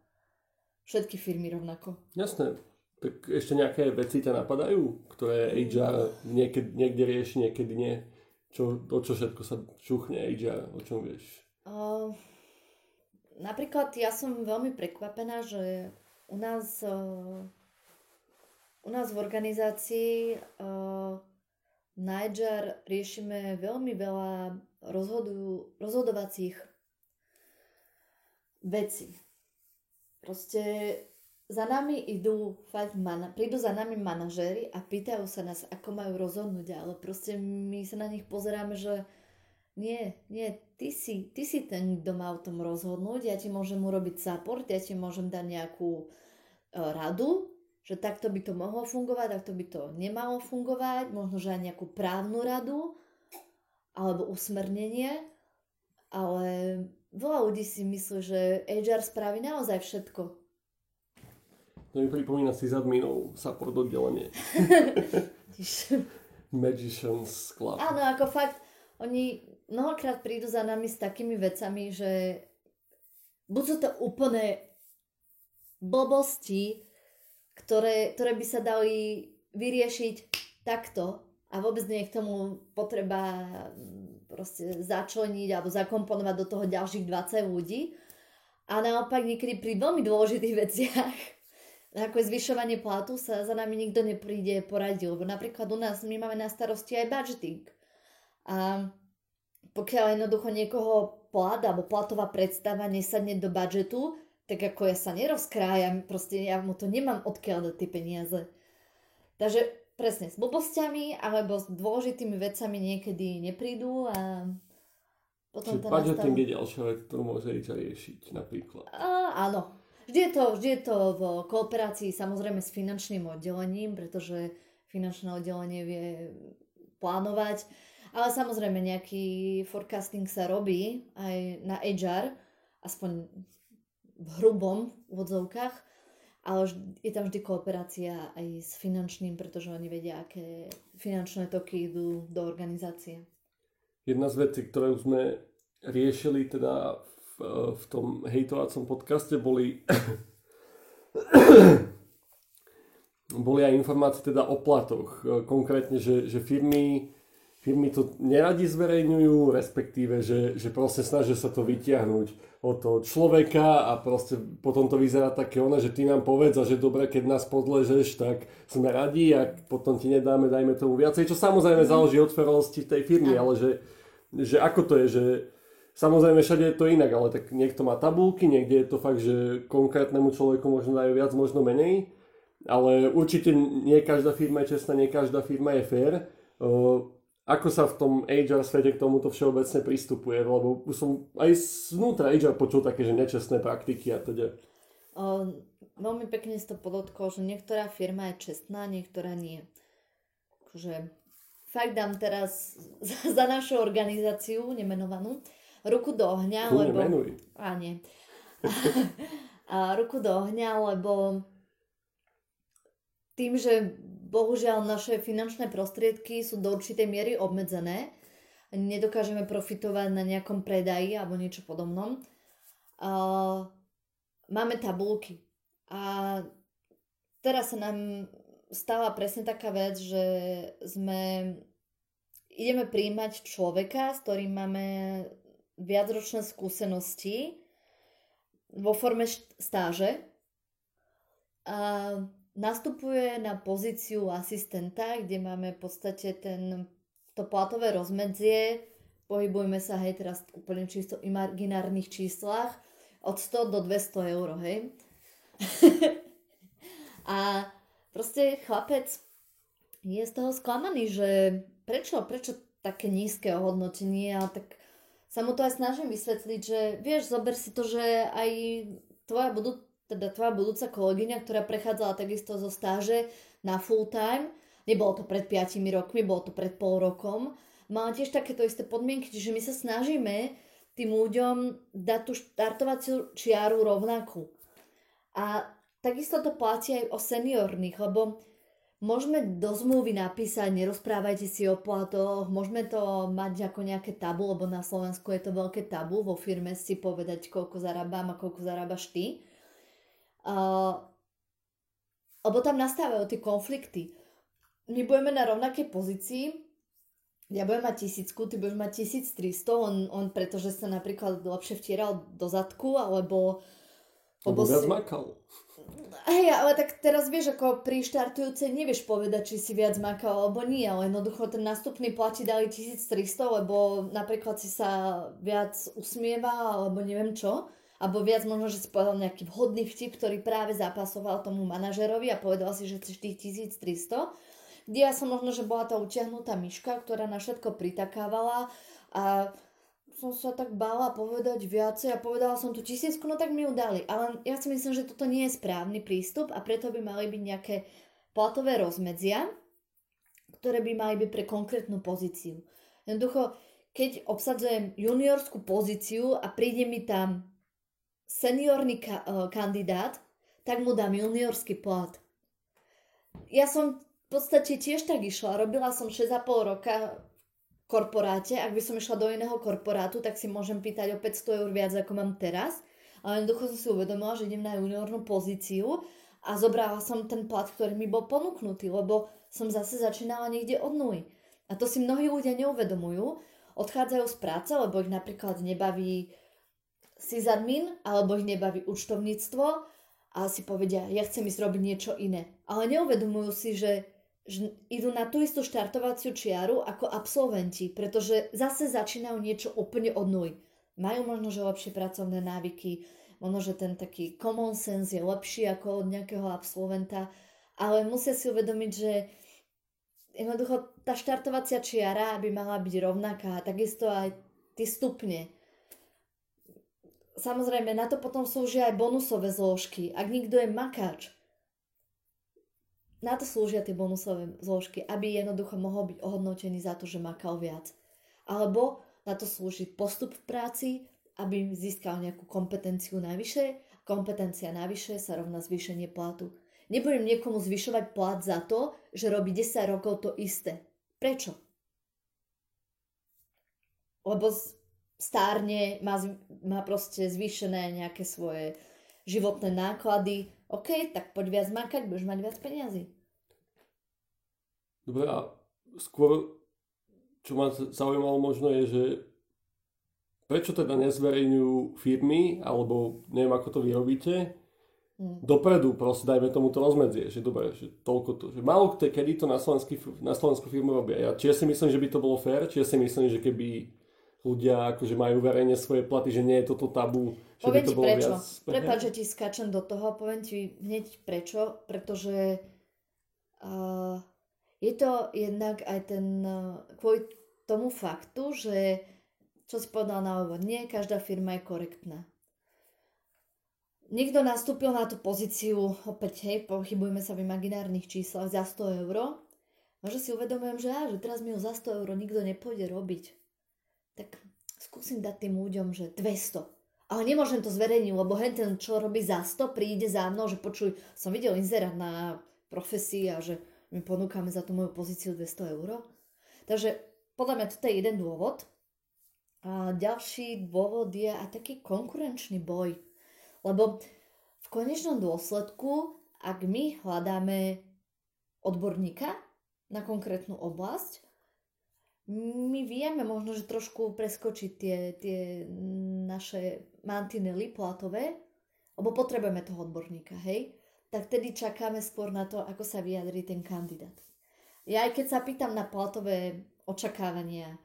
všetky firmy rovnako. Jasné. Tak ešte nejaké veci ťa napadajú, ktoré HR niekedy, niekde rieši, niekedy nie? Čo, o čo všetko sa čuchne HR, o čom vieš? Uh, napríklad ja som veľmi prekvapená, že u nás, uh, u nás v organizácii uh, Niger riešime veľmi veľa rozhodu, rozhodovacích vecí. Proste za nami idú fakt prídu za nami manažéri a pýtajú sa nás, ako majú rozhodnúť, ale proste my sa na nich pozeráme, že nie, nie, ty si, ty si ten, kto má o tom rozhodnúť, ja ti môžem urobiť support, ja ti môžem dať nejakú uh, radu, že takto by to mohlo fungovať, takto by to nemalo fungovať, možno, že aj nejakú právnu radu, alebo usmernenie, ale veľa ľudí si myslí, že HR spraví naozaj všetko. To mi pripomína si adminov support oddelenie. Magician's Club. Áno, ako fakt, oni mnohokrát prídu za nami s takými vecami, že buď sú to úplne blbosti, ktoré, ktoré by sa dali vyriešiť takto a vôbec nie k tomu potreba mm, proste začleniť alebo zakomponovať do toho ďalších 20 ľudí. A naopak niekedy pri veľmi dôležitých veciach, ako je zvyšovanie platu, sa za nami nikto nepríde poradiť. Lebo napríklad u nás my máme na starosti aj budgeting. A pokiaľ jednoducho niekoho plat alebo platová predstava nesadne do budžetu, tak ako ja sa nerozkrájam, proste ja mu to nemám odkiaľ dať tie peniaze. Takže presne s blbosťami alebo s dôležitými vecami niekedy neprídu a potom Čiže to budgeting je ďalšia vec, ktorú môže ísť riešiť napríklad. A, áno. Vždy je, to, vždy je to v kooperácii samozrejme s finančným oddelením, pretože finančné oddelenie vie plánovať ale samozrejme nejaký forecasting sa robí aj na HR, aspoň v hrubom vodzovkách, ale je tam vždy kooperácia aj s finančným, pretože oni vedia, aké finančné toky idú do organizácie. Jedna z vecí, ktoré sme riešili teda v, v tom hejtovacom podcaste, boli boli aj informácie teda o platoch. Konkrétne, že, že firmy firmy to neradi zverejňujú, respektíve, že, že proste snažia sa to vytiahnuť od toho človeka a proste potom to vyzerá také ono, že ty nám povedz a že dobre, keď nás podležeš, tak sme radi a potom ti nedáme, dajme tomu viacej, čo samozrejme mhm. záleží od ferosti tej firmy, ale že, že ako to je, že Samozrejme, všade je to inak, ale tak niekto má tabulky, niekde je to fakt, že konkrétnemu človeku možno dajú viac, možno menej, ale určite nie každá firma je čestná, nie každá firma je fair. Ako sa v tom HR svete k tomuto všeobecne pristupuje? Lebo už som aj znútra HR počul také, že nečestné praktiky a teda. O, veľmi pekne si to podotkol, že niektorá firma je čestná, niektorá nie. že fakt dám teraz za, za našu organizáciu nemenovanú ruku do ohňa, Tu lebo... nemenuj. A nie. a ruku do ohňa, lebo tým, že bohužiaľ naše finančné prostriedky sú do určitej miery obmedzené, nedokážeme profitovať na nejakom predaji alebo niečo podobnom, a máme tabulky. A teraz sa nám stala presne taká vec, že sme ideme príjmať človeka, s ktorým máme viacročné skúsenosti vo forme stáže. A nastupuje na pozíciu asistenta, kde máme v podstate ten, to platové rozmedzie, pohybujeme sa, hej, teraz úplne čisto imaginárnych číslach, od 100 do 200 eur, hej. a proste chlapec je z toho sklamaný, že prečo, prečo také nízke ohodnotenie, ale tak sa mu to aj snažím vysvetliť, že vieš, zober si to, že aj tvoja, budú, teda tvoja budúca kolegyňa, ktorá prechádzala takisto zo stáže na full time, nebolo to pred 5 rokmi, bolo to pred pol rokom, mala tiež takéto isté podmienky, čiže my sa snažíme tým ľuďom dať tú štartovaciu čiaru rovnakú. A takisto to platí aj o seniorných, lebo Môžeme do zmluvy napísať, nerozprávajte si o platoch, môžeme to mať ako nejaké tabu, lebo na Slovensku je to veľké tabu, vo firme si povedať, koľko zarábam a koľko zarábaš ty. Uh, lebo tam nastávajú tie konflikty. My budeme na rovnakej pozícii, ja budem mať tisícku, ty budeš mať 1300, on, on pretože sa napríklad lepšie vtieral do zadku, alebo... Lebo viac makal. Hej, ale tak teraz vieš, ako pri štartujúcej nevieš povedať, či si viac makal alebo nie, ale jednoducho ten nástupný platí dali 1300, lebo napríklad si sa viac usmieva alebo neviem čo, alebo viac možno, že si povedal nejaký vhodný vtip, ktorý práve zapasoval tomu manažerovi a povedal si, že chceš tých 1300, kde ja som možno, že bola tá utiahnutá myška, ktorá na všetko pritakávala a som sa tak bála povedať viacej a povedala som tu tisícku, no tak mi ju dali. Ale ja si myslím, že toto nie je správny prístup a preto by mali byť nejaké platové rozmedzia, ktoré by mali byť pre konkrétnu pozíciu. Jednoducho, keď obsadzujem juniorskú pozíciu a príde mi tam seniorný ka- uh, kandidát, tak mu dám juniorský plat. Ja som v podstate tiež tak išla. Robila som 6,5 roka korporáte, ak by som išla do iného korporátu, tak si môžem pýtať o 500 eur viac, ako mám teraz. Ale jednoducho som si uvedomila, že idem na juniornú pozíciu a zobrala som ten plat, ktorý mi bol ponúknutý, lebo som zase začínala niekde od nuly. A to si mnohí ľudia neuvedomujú. Odchádzajú z práce, lebo ich napríklad nebaví sysadmin, alebo ich nebaví účtovníctvo a si povedia, ja chcem ísť robiť niečo iné. Ale neuvedomujú si, že že idú na tú istú štartovaciu čiaru ako absolventi, pretože zase začínajú niečo úplne od nuly. Majú možno, že lepšie pracovné návyky, možno, že ten taký common sense je lepší ako od nejakého absolventa, ale musia si uvedomiť, že jednoducho tá štartovacia čiara by mala byť rovnaká, takisto aj tie stupne. Samozrejme, na to potom slúžia aj bonusové zložky. Ak niekto je makáč, na to slúžia tie bonusové zložky, aby jednoducho mohol byť ohodnotený za to, že makal viac. Alebo na to slúži postup v práci, aby získal nejakú kompetenciu navyše. Kompetencia navyše sa rovná zvýšenie platu. Nebudem niekomu zvyšovať plat za to, že robí 10 rokov to isté. Prečo? Lebo stárne, má, má proste zvýšené nejaké svoje životné náklady, OK, tak poď viac makať, budeš mať viac peniazy. Dobre, a skôr, čo ma zaujímalo možno je, že prečo teda nezverejňujú firmy, alebo neviem, ako to vyrobíte, hmm. dopredu proste dajme tomu to rozmedzie, že dobre, že toľko to, že málo kedy to na, na Slovensku firmu robia. Ja či ja si myslím, že by to bolo fér, či ja si myslím, že keby ľudia akože majú verejne svoje platy, že nie je toto tabu, že poviem to ti prečo. viac... Prepáč, že ti skáčem do toho, poviem ti hneď prečo, pretože uh, je to jednak aj ten, uh, kvôli tomu faktu, že čo si povedal na úvod, nie každá firma je korektná. Niekto nastúpil na tú pozíciu, opäť hej, pochybujeme sa v imaginárnych číslach za 100 eur Možno si uvedomujem, že, á, že teraz mi ho za 100 eur nikto nepôjde robiť. Tak skúsim dať tým ľuďom, že 200 ale nemôžem to zverejniť, lebo hen ten, čo robí za 100, príde za mnou, že počuj, som videl inzerát na profesii a že my ponúkame za tú moju pozíciu 200 eur. Takže podľa mňa toto je jeden dôvod. A ďalší dôvod je aj taký konkurenčný boj. Lebo v konečnom dôsledku, ak my hľadáme odborníka na konkrétnu oblasť, my vieme možno, že trošku preskočiť tie, tie naše mantinely platové, lebo potrebujeme toho odborníka, hej? Tak tedy čakáme skôr na to, ako sa vyjadrí ten kandidát. Ja aj keď sa pýtam na platové očakávania,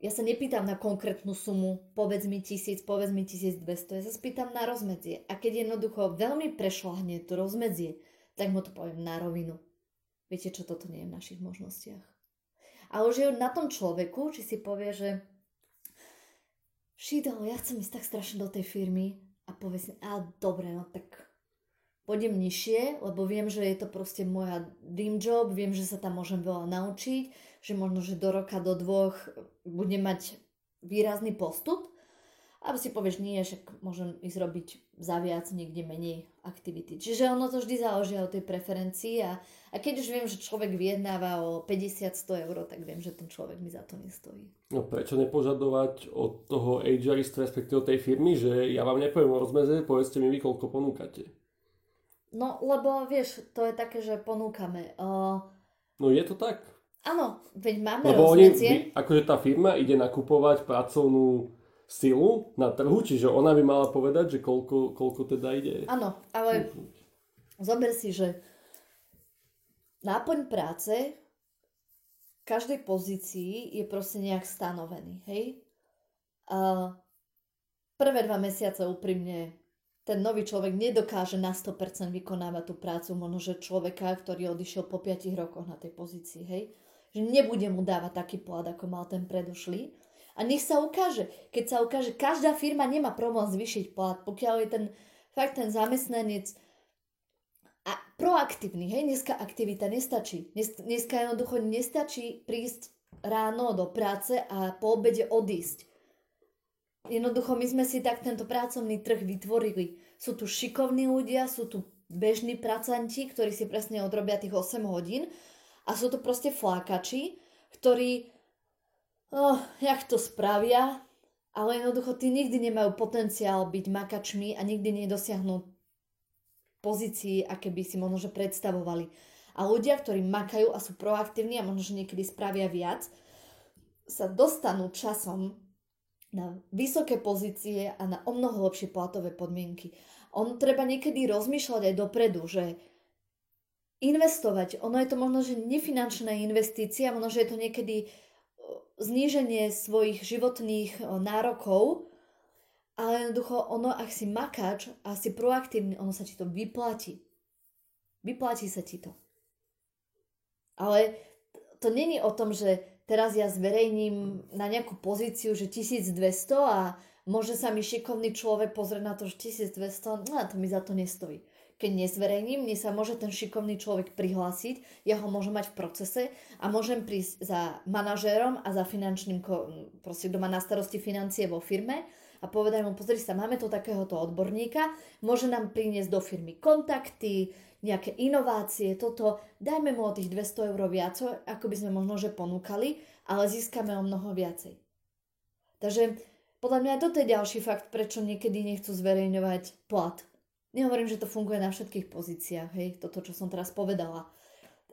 ja sa nepýtam na konkrétnu sumu, povedz mi tisíc, povedz mi 1200, ja sa spýtam na rozmedzie. A keď jednoducho veľmi prešlahne to rozmedzie, tak mu to poviem na rovinu. Viete čo, toto nie je v našich možnostiach. A už je na tom človeku, či si povie, že Šidel, ja chcem ísť tak strašne do tej firmy. A povie si, a dobre, no tak pôjdem nižšie, lebo viem, že je to proste moja dream job, viem, že sa tam môžem veľa naučiť, že možno, že do roka, do dvoch budem mať výrazný postup alebo si povieš, nie, však môžem ísť robiť za viac, niekde menej aktivity. Čiže ono to vždy záleží od tej preferencii a, a keď už viem, že človek vyjednáva o 50-100 eur, tak viem, že ten človek mi za to nestojí. No prečo nepožadovať od toho ageristu, respektíve od tej firmy, že ja vám nepoviem o rozmeze, povedzte mi vy, koľko ponúkate. No, lebo vieš, to je také, že ponúkame. Uh... No je to tak. Áno, veď máme Lebo rozmedzie. Oni, akože tá firma ide nakupovať pracovnú silu na trhu, čiže ona by mala povedať, že koľko, koľko teda ide. Áno, ale zober si, že náplň práce v každej pozícii je proste nejak stanovený, hej? A prvé dva mesiace úprimne ten nový človek nedokáže na 100% vykonávať tú prácu možno, že človeka, ktorý odišiel po 5 rokoch na tej pozícii, hej? Že nebude mu dávať taký plat, ako mal ten predošlý a nech sa ukáže. Keď sa ukáže, každá firma nemá problém zvýšiť plat, pokiaľ je ten fakt ten zamestnanec a proaktívny, hej, dneska aktivita nestačí. Dnes, dneska jednoducho nestačí prísť ráno do práce a po obede odísť. Jednoducho my sme si tak tento pracovný trh vytvorili. Sú tu šikovní ľudia, sú tu bežní pracanti, ktorí si presne odrobia tých 8 hodín a sú to proste flákači, ktorí oh, jak to spravia, ale jednoducho tí nikdy nemajú potenciál byť makačmi a nikdy nedosiahnu pozícii, aké by si možno predstavovali. A ľudia, ktorí makajú a sú proaktívni a možno, niekedy spravia viac, sa dostanú časom na vysoké pozície a na o mnoho lepšie platové podmienky. On treba niekedy rozmýšľať aj dopredu, že investovať, ono je to možno, že nefinančná investícia, možno, že je to niekedy zníženie svojich životných nárokov, ale jednoducho ono, ak si makáč a si proaktívny, ono sa ti to vyplatí. Vyplatí sa ti to. Ale to není o tom, že teraz ja zverejním na nejakú pozíciu, že 1200 a môže sa mi šikovný človek pozrieť na to, že 1200, no to mi za to nestojí keď nezverejním, mne sa môže ten šikovný človek prihlásiť, ja ho môžem mať v procese a môžem prísť za manažérom a za finančným, proste kto má na starosti financie vo firme a povedať mu, pozri sa, máme tu takéhoto odborníka, môže nám priniesť do firmy kontakty, nejaké inovácie, toto, dajme mu o tých 200 eur viac, ako by sme možno že ponúkali, ale získame o mnoho viacej. Takže podľa mňa toto je ďalší fakt, prečo niekedy nechcú zverejňovať plat Nehovorím, že to funguje na všetkých pozíciách, hej, toto, čo som teraz povedala.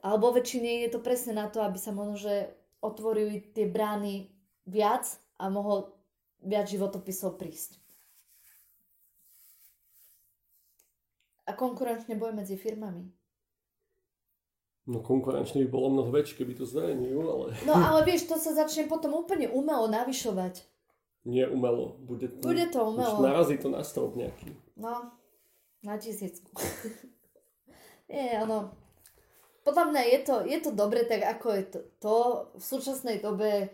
Alebo väčšine je to presne na to, aby sa možno, že otvorili tie brány viac a mohol viac životopisov prísť. A konkurenčne boj medzi firmami. No konkurenčne by bolo mnoho väčšie, keby to zverejnil, ale... No ale vieš, to sa začne potom úplne umelo navyšovať. Nie umelo. Bude to, Bude to umelo. Už narazí to na strop nejaký. No, na tisícku. Nie, ono... Podľa mňa je to, je to dobre, tak ako je to. to v súčasnej dobe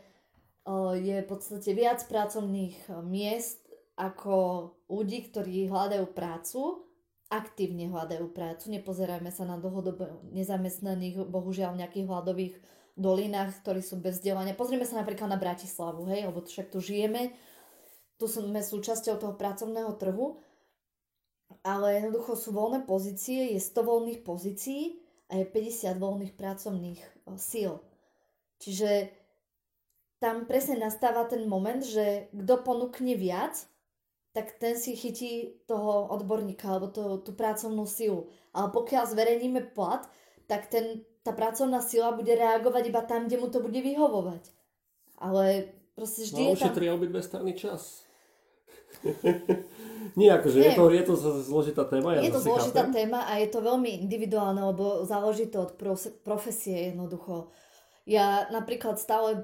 uh, je v podstate viac pracovných miest ako ľudí, ktorí hľadajú prácu aktívne hľadajú prácu. Nepozerajme sa na dlhodobo nezamestnaných, bohužiaľ v nejakých hľadových dolinách, ktorí sú bez vzdelania. Pozrieme sa napríklad na Bratislavu, hej, lebo však tu žijeme, tu sme súčasťou toho pracovného trhu, ale jednoducho sú voľné pozície, je 100 voľných pozícií a je 50 voľných pracovných síl. Čiže tam presne nastáva ten moment, že kto ponúkne viac, tak ten si chytí toho odborníka alebo to, tú pracovnú silu. Ale pokiaľ zverejníme plat, tak ten, tá pracovná sila bude reagovať iba tam, kde mu to bude vyhovovať. Ale proste vždy no, je tam... ušetrí obidve strany čas. Nie, akože je to, je to zložitá téma. Ja je to zložitá chápem. téma a je to veľmi individuálne, lebo záleží to od profesie jednoducho. Ja napríklad stále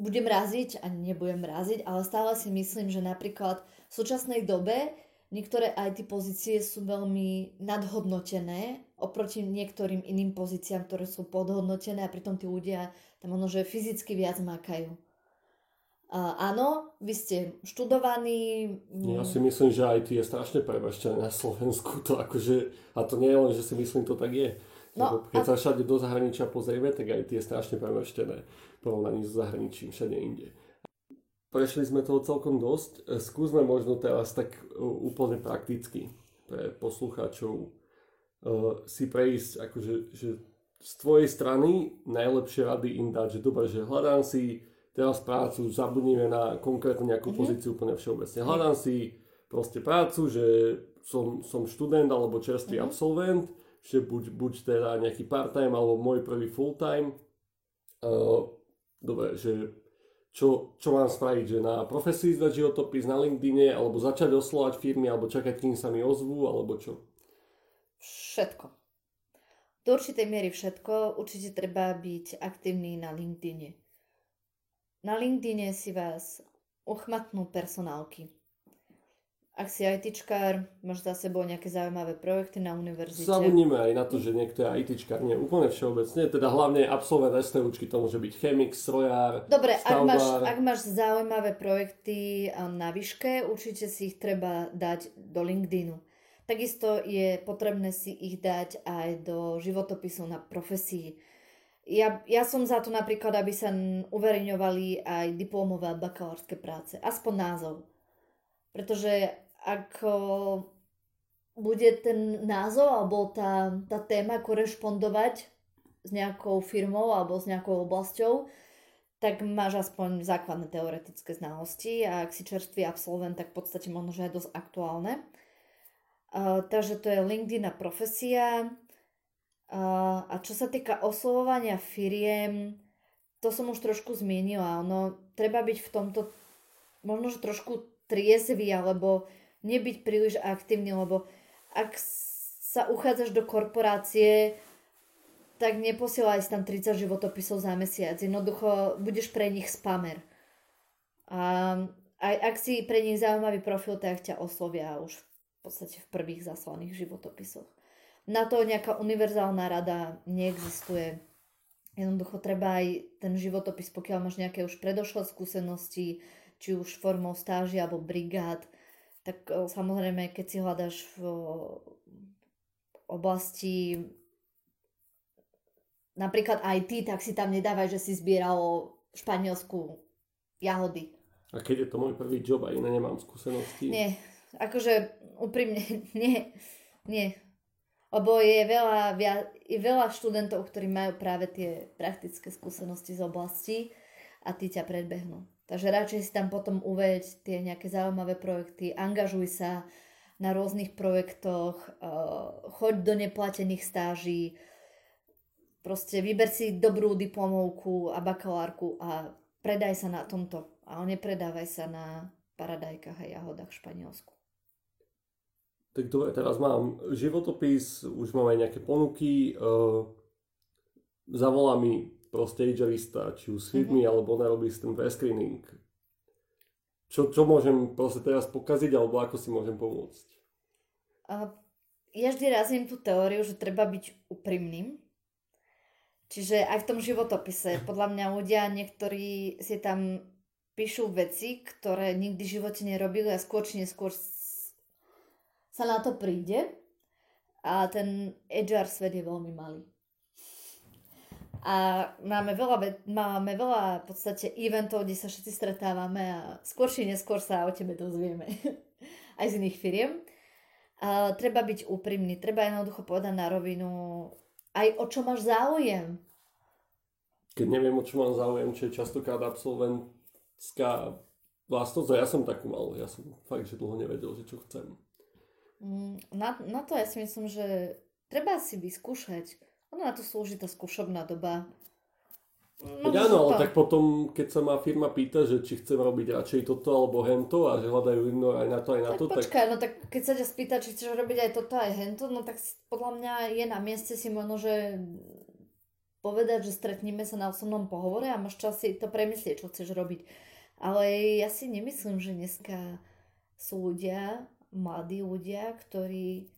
budem raziť, ani nebudem raziť, ale stále si myslím, že napríklad v súčasnej dobe niektoré IT pozície sú veľmi nadhodnotené oproti niektorým iným pozíciám, ktoré sú podhodnotené a pritom tí ľudia tam ono, že fyzicky viac makajú. Áno, vy ste študovaní. Ja si myslím, že IT je strašne prebašťané na Slovensku. To akože, a to nie je len, že si myslím, to tak je. No, keď a... sa všade do zahraničia pozrieme, tak IT je strašne prebašťané porovnaní s zahraničím všade inde. Prešli sme toho celkom dosť. Skúsme možno teraz tak e, úplne prakticky pre poslucháčov uh, si prejsť akože, že z tvojej strany najlepšie rady im dať, že dobre, že hľadám si teraz prácu, zabudnime na konkrétne nejakú mm-hmm. pozíciu úplne všeobecne. Hľadám si proste prácu, že som, som študent alebo čerstvý mm-hmm. absolvent, že buď, buď teda nejaký part-time alebo môj prvý full-time. Uh, dobre, že čo, čo mám spraviť, že na profesii zdať životopis na LinkedIne, alebo začať oslovať firmy, alebo čakať, kým sa mi ozvú, alebo čo? Všetko. Do určitej miery všetko. Určite treba byť aktívny na LinkedIne. Na LinkedIne si vás uchmatnú personálky ak si ITčkár, máš za sebou nejaké zaujímavé projekty na univerzite. Zabudnime aj na to, že niekto je ITčkár, nie úplne všeobecne, teda hlavne absolvent STUčky, to môže byť chemik, strojár, Dobre, ak máš, ak máš zaujímavé projekty na výške, určite si ich treba dať do LinkedInu. Takisto je potrebné si ich dať aj do životopisu na profesii. Ja, ja som za to napríklad, aby sa uverejňovali aj diplomové a bakalárske práce. Aspoň názov. Pretože ak bude ten názov alebo tá, tá téma korešpondovať s nejakou firmou alebo s nejakou oblasťou, tak máš aspoň základné teoretické znalosti a ak si čerstvý absolvent, tak v podstate možno, že je dosť aktuálne. Uh, takže to je LinkedIn a profesia. A čo sa týka oslovovania firiem, to som už trošku zmienila. Ono, treba byť v tomto možno, že trošku triezvy, alebo nebyť príliš aktívny, lebo ak sa uchádzaš do korporácie, tak neposielaj si tam 30 životopisov za mesiac. Jednoducho budeš pre nich spamer. A aj ak si pre nich zaujímavý profil, tak ťa oslovia už v podstate v prvých zaslaných životopisoch. Na to nejaká univerzálna rada neexistuje. Jednoducho treba aj ten životopis, pokiaľ máš nejaké už predošlé skúsenosti, či už formou stáži alebo brigád, tak samozrejme, keď si hľadaš v oblasti napríklad IT, tak si tam nedávaj, že si zbieral v Španielsku jahody. A keď je to môj prvý job a iné nemám skúsenosti? Nie, akože úprimne, nie, nie. Lebo je veľa, je veľa študentov, ktorí majú práve tie praktické skúsenosti z oblasti a tí ťa predbehnú. Takže radšej si tam potom uveď tie nejaké zaujímavé projekty, angažuj sa na rôznych projektoch, eh, choď do neplatených stáží, proste vyber si dobrú diplomovku a bakalárku a predaj sa na tomto. Ale nepredávaj sa na paradajkách a jahodách v Španielsku. Tak dobre, teraz mám životopis, už mám aj nejaké ponuky. Uh, zavolá mi prostagerista, či už s firmy, mm-hmm. alebo nerobí si ten prescreening. Čo, čo môžem proste teraz pokaziť, alebo ako si môžem pomôcť? Uh, ja vždy razím tú teóriu, že treba byť úprimným. Čiže aj v tom životopise, podľa mňa ľudia niektorí si tam píšu veci, ktoré nikdy v živote nerobili a skôr či neskôr sa na to príde. A ten HR svet je veľmi malý. A máme veľa, máme veľa v podstate eventov, kde sa všetci stretávame a skôr či neskôr sa o tebe dozvieme. Aj z iných firiem. A treba byť úprimný, treba jednoducho povedať na rovinu aj o čo máš záujem. Keď neviem, o čo mám záujem, čo je častokrát absolventská vlastnosť, a ja som takú mal, ja som fakt, že dlho nevedel, že čo chcem. Mm, na, na to ja si myslím, že treba si vyskúšať. Ono na to slúži tá skúšobná doba. No, áno, ale tak potom, keď sa ma firma pýta, že či chcem robiť radšej toto alebo hento a že hľadajú jedno aj na to, aj na tak to, počkaj, tak... no tak keď sa ťa spýta, či chceš robiť aj toto, aj hento, no tak podľa mňa je na mieste si možno, že povedať, že stretníme sa na osobnom pohovore a máš čas si to premyslieť, čo chceš robiť. Ale ja si nemyslím, že dneska sú ľudia, mladí ľudia, ktorí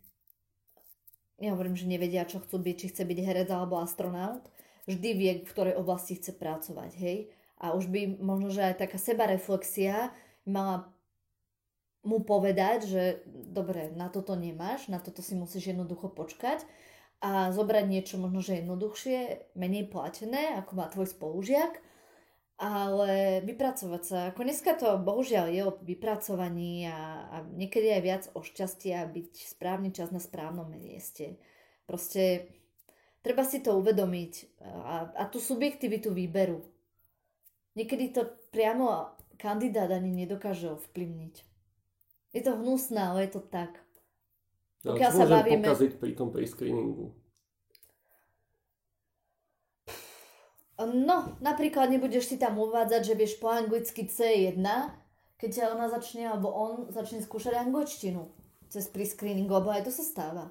nehovorím, že nevedia, čo chcú byť, či chce byť herec alebo astronaut, vždy vie, v ktorej oblasti chce pracovať, hej. A už by možno, že aj taká sebareflexia mala mu povedať, že dobre, na toto nemáš, na toto si musíš jednoducho počkať a zobrať niečo možno, že jednoduchšie, menej platené, ako má tvoj spolužiak, ale vypracovať sa. Ako dneska to bohužiaľ je o vypracovaní a, a niekedy aj viac o šťastie a byť správny čas na správnom mieste. Proste Treba si to uvedomiť a, a tú subjektivitu výberu. Niekedy to priamo kandidát ani nedokáže ovplyvniť. Je to hnusné, ale je to tak. Pokiaľ sa bavíme... pokaziť pri tom pre screeningu? No, napríklad nebudeš si tam uvádzať, že vieš po anglicky C1, keď ťa ona začne, alebo on začne skúšať angličtinu cez pre-screening, lebo aj to sa stáva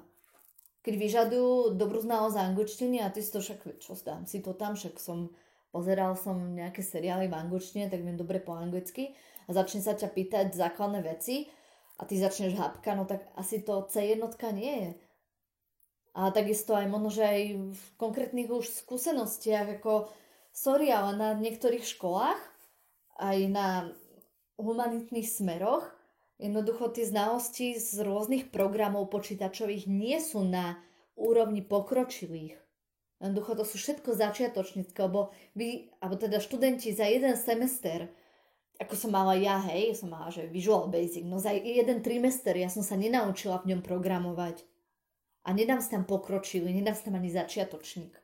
keď vyžadujú dobrú znalosť angličtiny a ty si to však, čo dám si to tam, však som, pozeral som nejaké seriály v angličtine, tak viem dobre po anglicky a začne sa ťa pýtať základné veci a ty začneš hapka, no tak asi to C1 nie je. A takisto aj možno, že aj v konkrétnych už skúsenostiach, ako sorry, ale na niektorých školách, aj na humanitných smeroch, Jednoducho tie znalosti z rôznych programov počítačových nie sú na úrovni pokročilých. Jednoducho to sú všetko začiatočnícke, lebo vy, alebo teda študenti za jeden semester, ako som mala ja, hej, som mala, že Visual Basic, no za jeden trimester ja som sa nenaučila v ňom programovať. A nedám si tam pokročilý, nedám si tam ani začiatočník.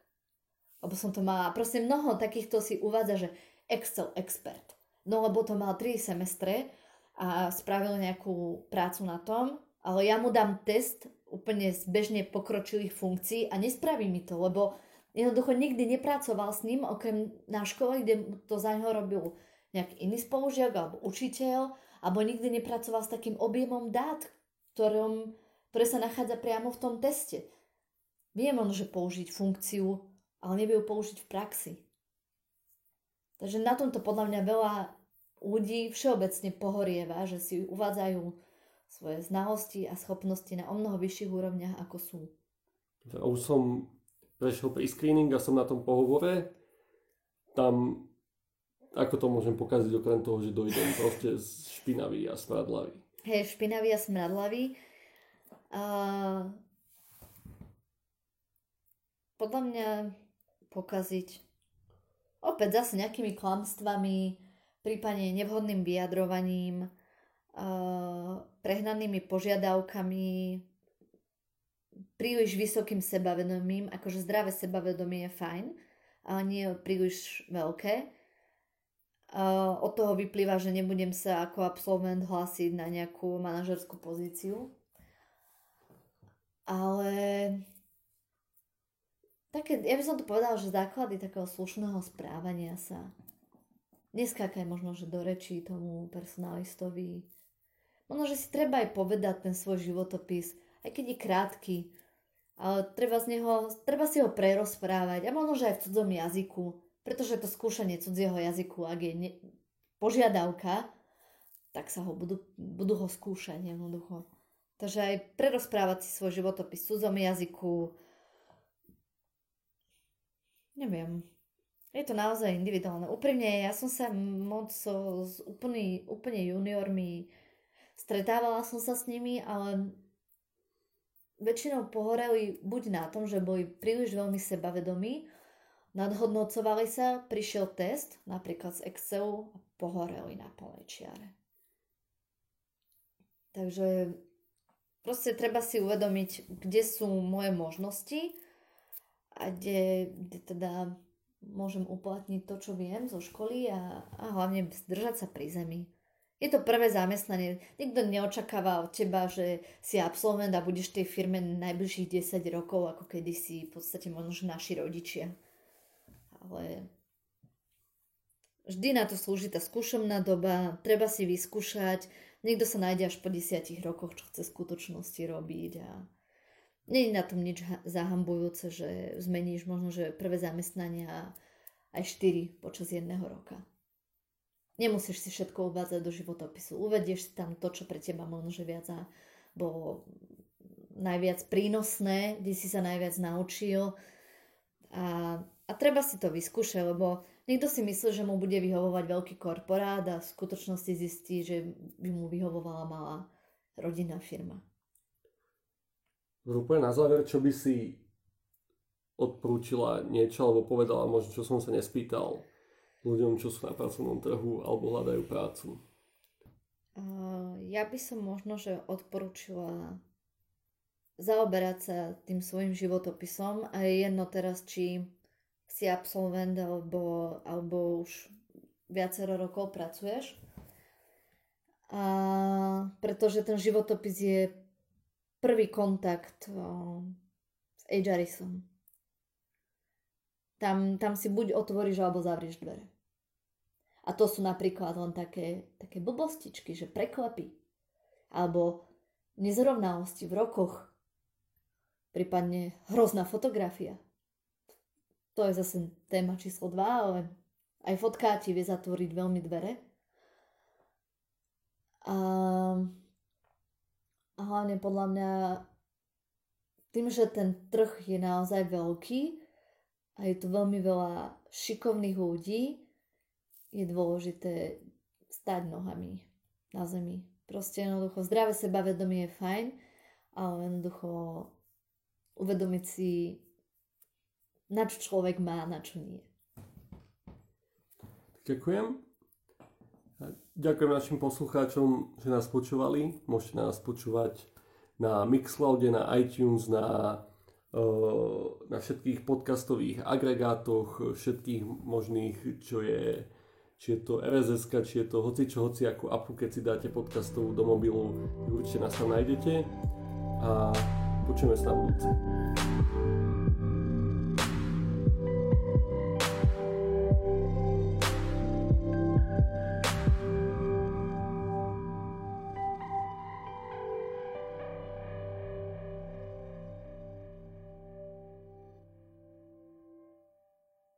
Lebo som to mala, proste mnoho takýchto si uvádza, že Excel expert. No lebo to mal 3 semestre a spravil nejakú prácu na tom, ale ja mu dám test úplne z bežne pokročilých funkcií a nespraví mi to, lebo jednoducho nikdy nepracoval s ním, okrem na škole, kde to za ňoho robil nejaký iný spolužiak alebo učiteľ, alebo nikdy nepracoval s takým objemom dát, ktorom, ktoré sa nachádza priamo v tom teste. Viem on, že použiť funkciu, ale nevie ju použiť v praxi. Takže na tomto podľa mňa veľa ľudí všeobecne pohorieva, že si uvádzajú svoje znalosti a schopnosti na o mnoho vyšších úrovniach, ako sú. A už som prešiel pre screening a som na tom pohovore. Tam, ako to môžem pokaziť okrem toho, že dojdem proste špinavý a smradlavý. Hej, špinavý a smradlavý. A... Podľa mňa pokaziť opäť zase nejakými klamstvami, prípadne nevhodným vyjadrovaním, prehnanými požiadavkami, príliš vysokým sebavedomím, akože zdravé sebavedomie je fajn, ale nie je príliš veľké. Od toho vyplýva, že nebudem sa ako absolvent hlásiť na nejakú manažerskú pozíciu. Ale také, ja by som to povedala, že základy takého slušného správania sa neskákaj možno, že do rečí tomu personalistovi. Možno, že si treba aj povedať ten svoj životopis, aj keď je krátky, ale treba, z neho, treba si ho prerozprávať a možno, že aj v cudzom jazyku, pretože to skúšanie cudzieho jazyku, ak je ne, požiadavka, tak sa ho budú, budú ho skúšať jednoducho. Takže aj prerozprávať si svoj životopis v cudzom jazyku, neviem, je to naozaj individuálne. Úprimne, ja som sa moc so, s úplný, úplne juniormi stretávala som sa s nimi, ale väčšinou pohoreli buď na tom, že boli príliš veľmi sebavedomí, nadhodnocovali sa, prišiel test, napríklad z Excelu a pohoreli na plnej čiare. Takže proste treba si uvedomiť, kde sú moje možnosti a kde, kde teda môžem uplatniť to, čo viem zo školy a, a hlavne zdržať sa pri zemi. Je to prvé zamestnanie. Nikto neočakáva od teba, že si absolvent a budeš v tej firme najbližších 10 rokov, ako kedysi v podstate možno, že naši rodičia. Ale vždy na to slúži tá skúšomná doba, treba si vyskúšať. Niekto sa nájde až po 10 rokoch, čo chce v skutočnosti robiť a nie je na tom nič zahambujúce, že zmeníš možno, že prvé zamestnania aj 4 počas jedného roka. Nemusíš si všetko uvádzať do životopisu. Uvedieš si tam to, čo pre teba možno, že viac bolo najviac prínosné, kde si sa najviac naučil. A, a treba si to vyskúšať, lebo niekto si myslí, že mu bude vyhovovať veľký korporát a v skutočnosti zistí, že by mu vyhovovala malá rodinná firma. Úplne na záver, čo by si odporúčila niečo alebo povedala možno, čo som sa nespýtal ľuďom, čo sú na pracovnom trhu alebo hľadajú prácu? Ja by som možno, že odporúčila zaoberať sa tým svojim životopisom a je jedno teraz, či si absolvent alebo, alebo už viacero rokov pracuješ. A pretože ten životopis je prvý kontakt o, s HRisom. Tam, tam si buď otvoríš alebo zavrieš dvere. A to sú napríklad len také, také blbostičky, že preklepy. Alebo nezrovnalosti v rokoch. Prípadne hrozná fotografia. To je zase téma číslo 2, ale aj fotka ti vie zatvoriť veľmi dvere. A hlavne podľa mňa tým, že ten trh je naozaj veľký, a je tu veľmi veľa šikovných ľudí, je dôležité stať nohami na zemi. Proste jednoducho zdravé sebavedomie je fajn, ale jednoducho uvedomiť si, na čo človek má, na čo nie. Ďakujem. Ďakujem našim poslucháčom, že nás počúvali. Môžete nás počúvať na Mixcloude, na iTunes, na na všetkých podcastových agregátoch, všetkých možných, čo je, či je to RSS, či je to hoci čo, hoci akú apu, keď si dáte podcastovú do mobilu, určite nás tam nájdete a počujeme sa na budúce.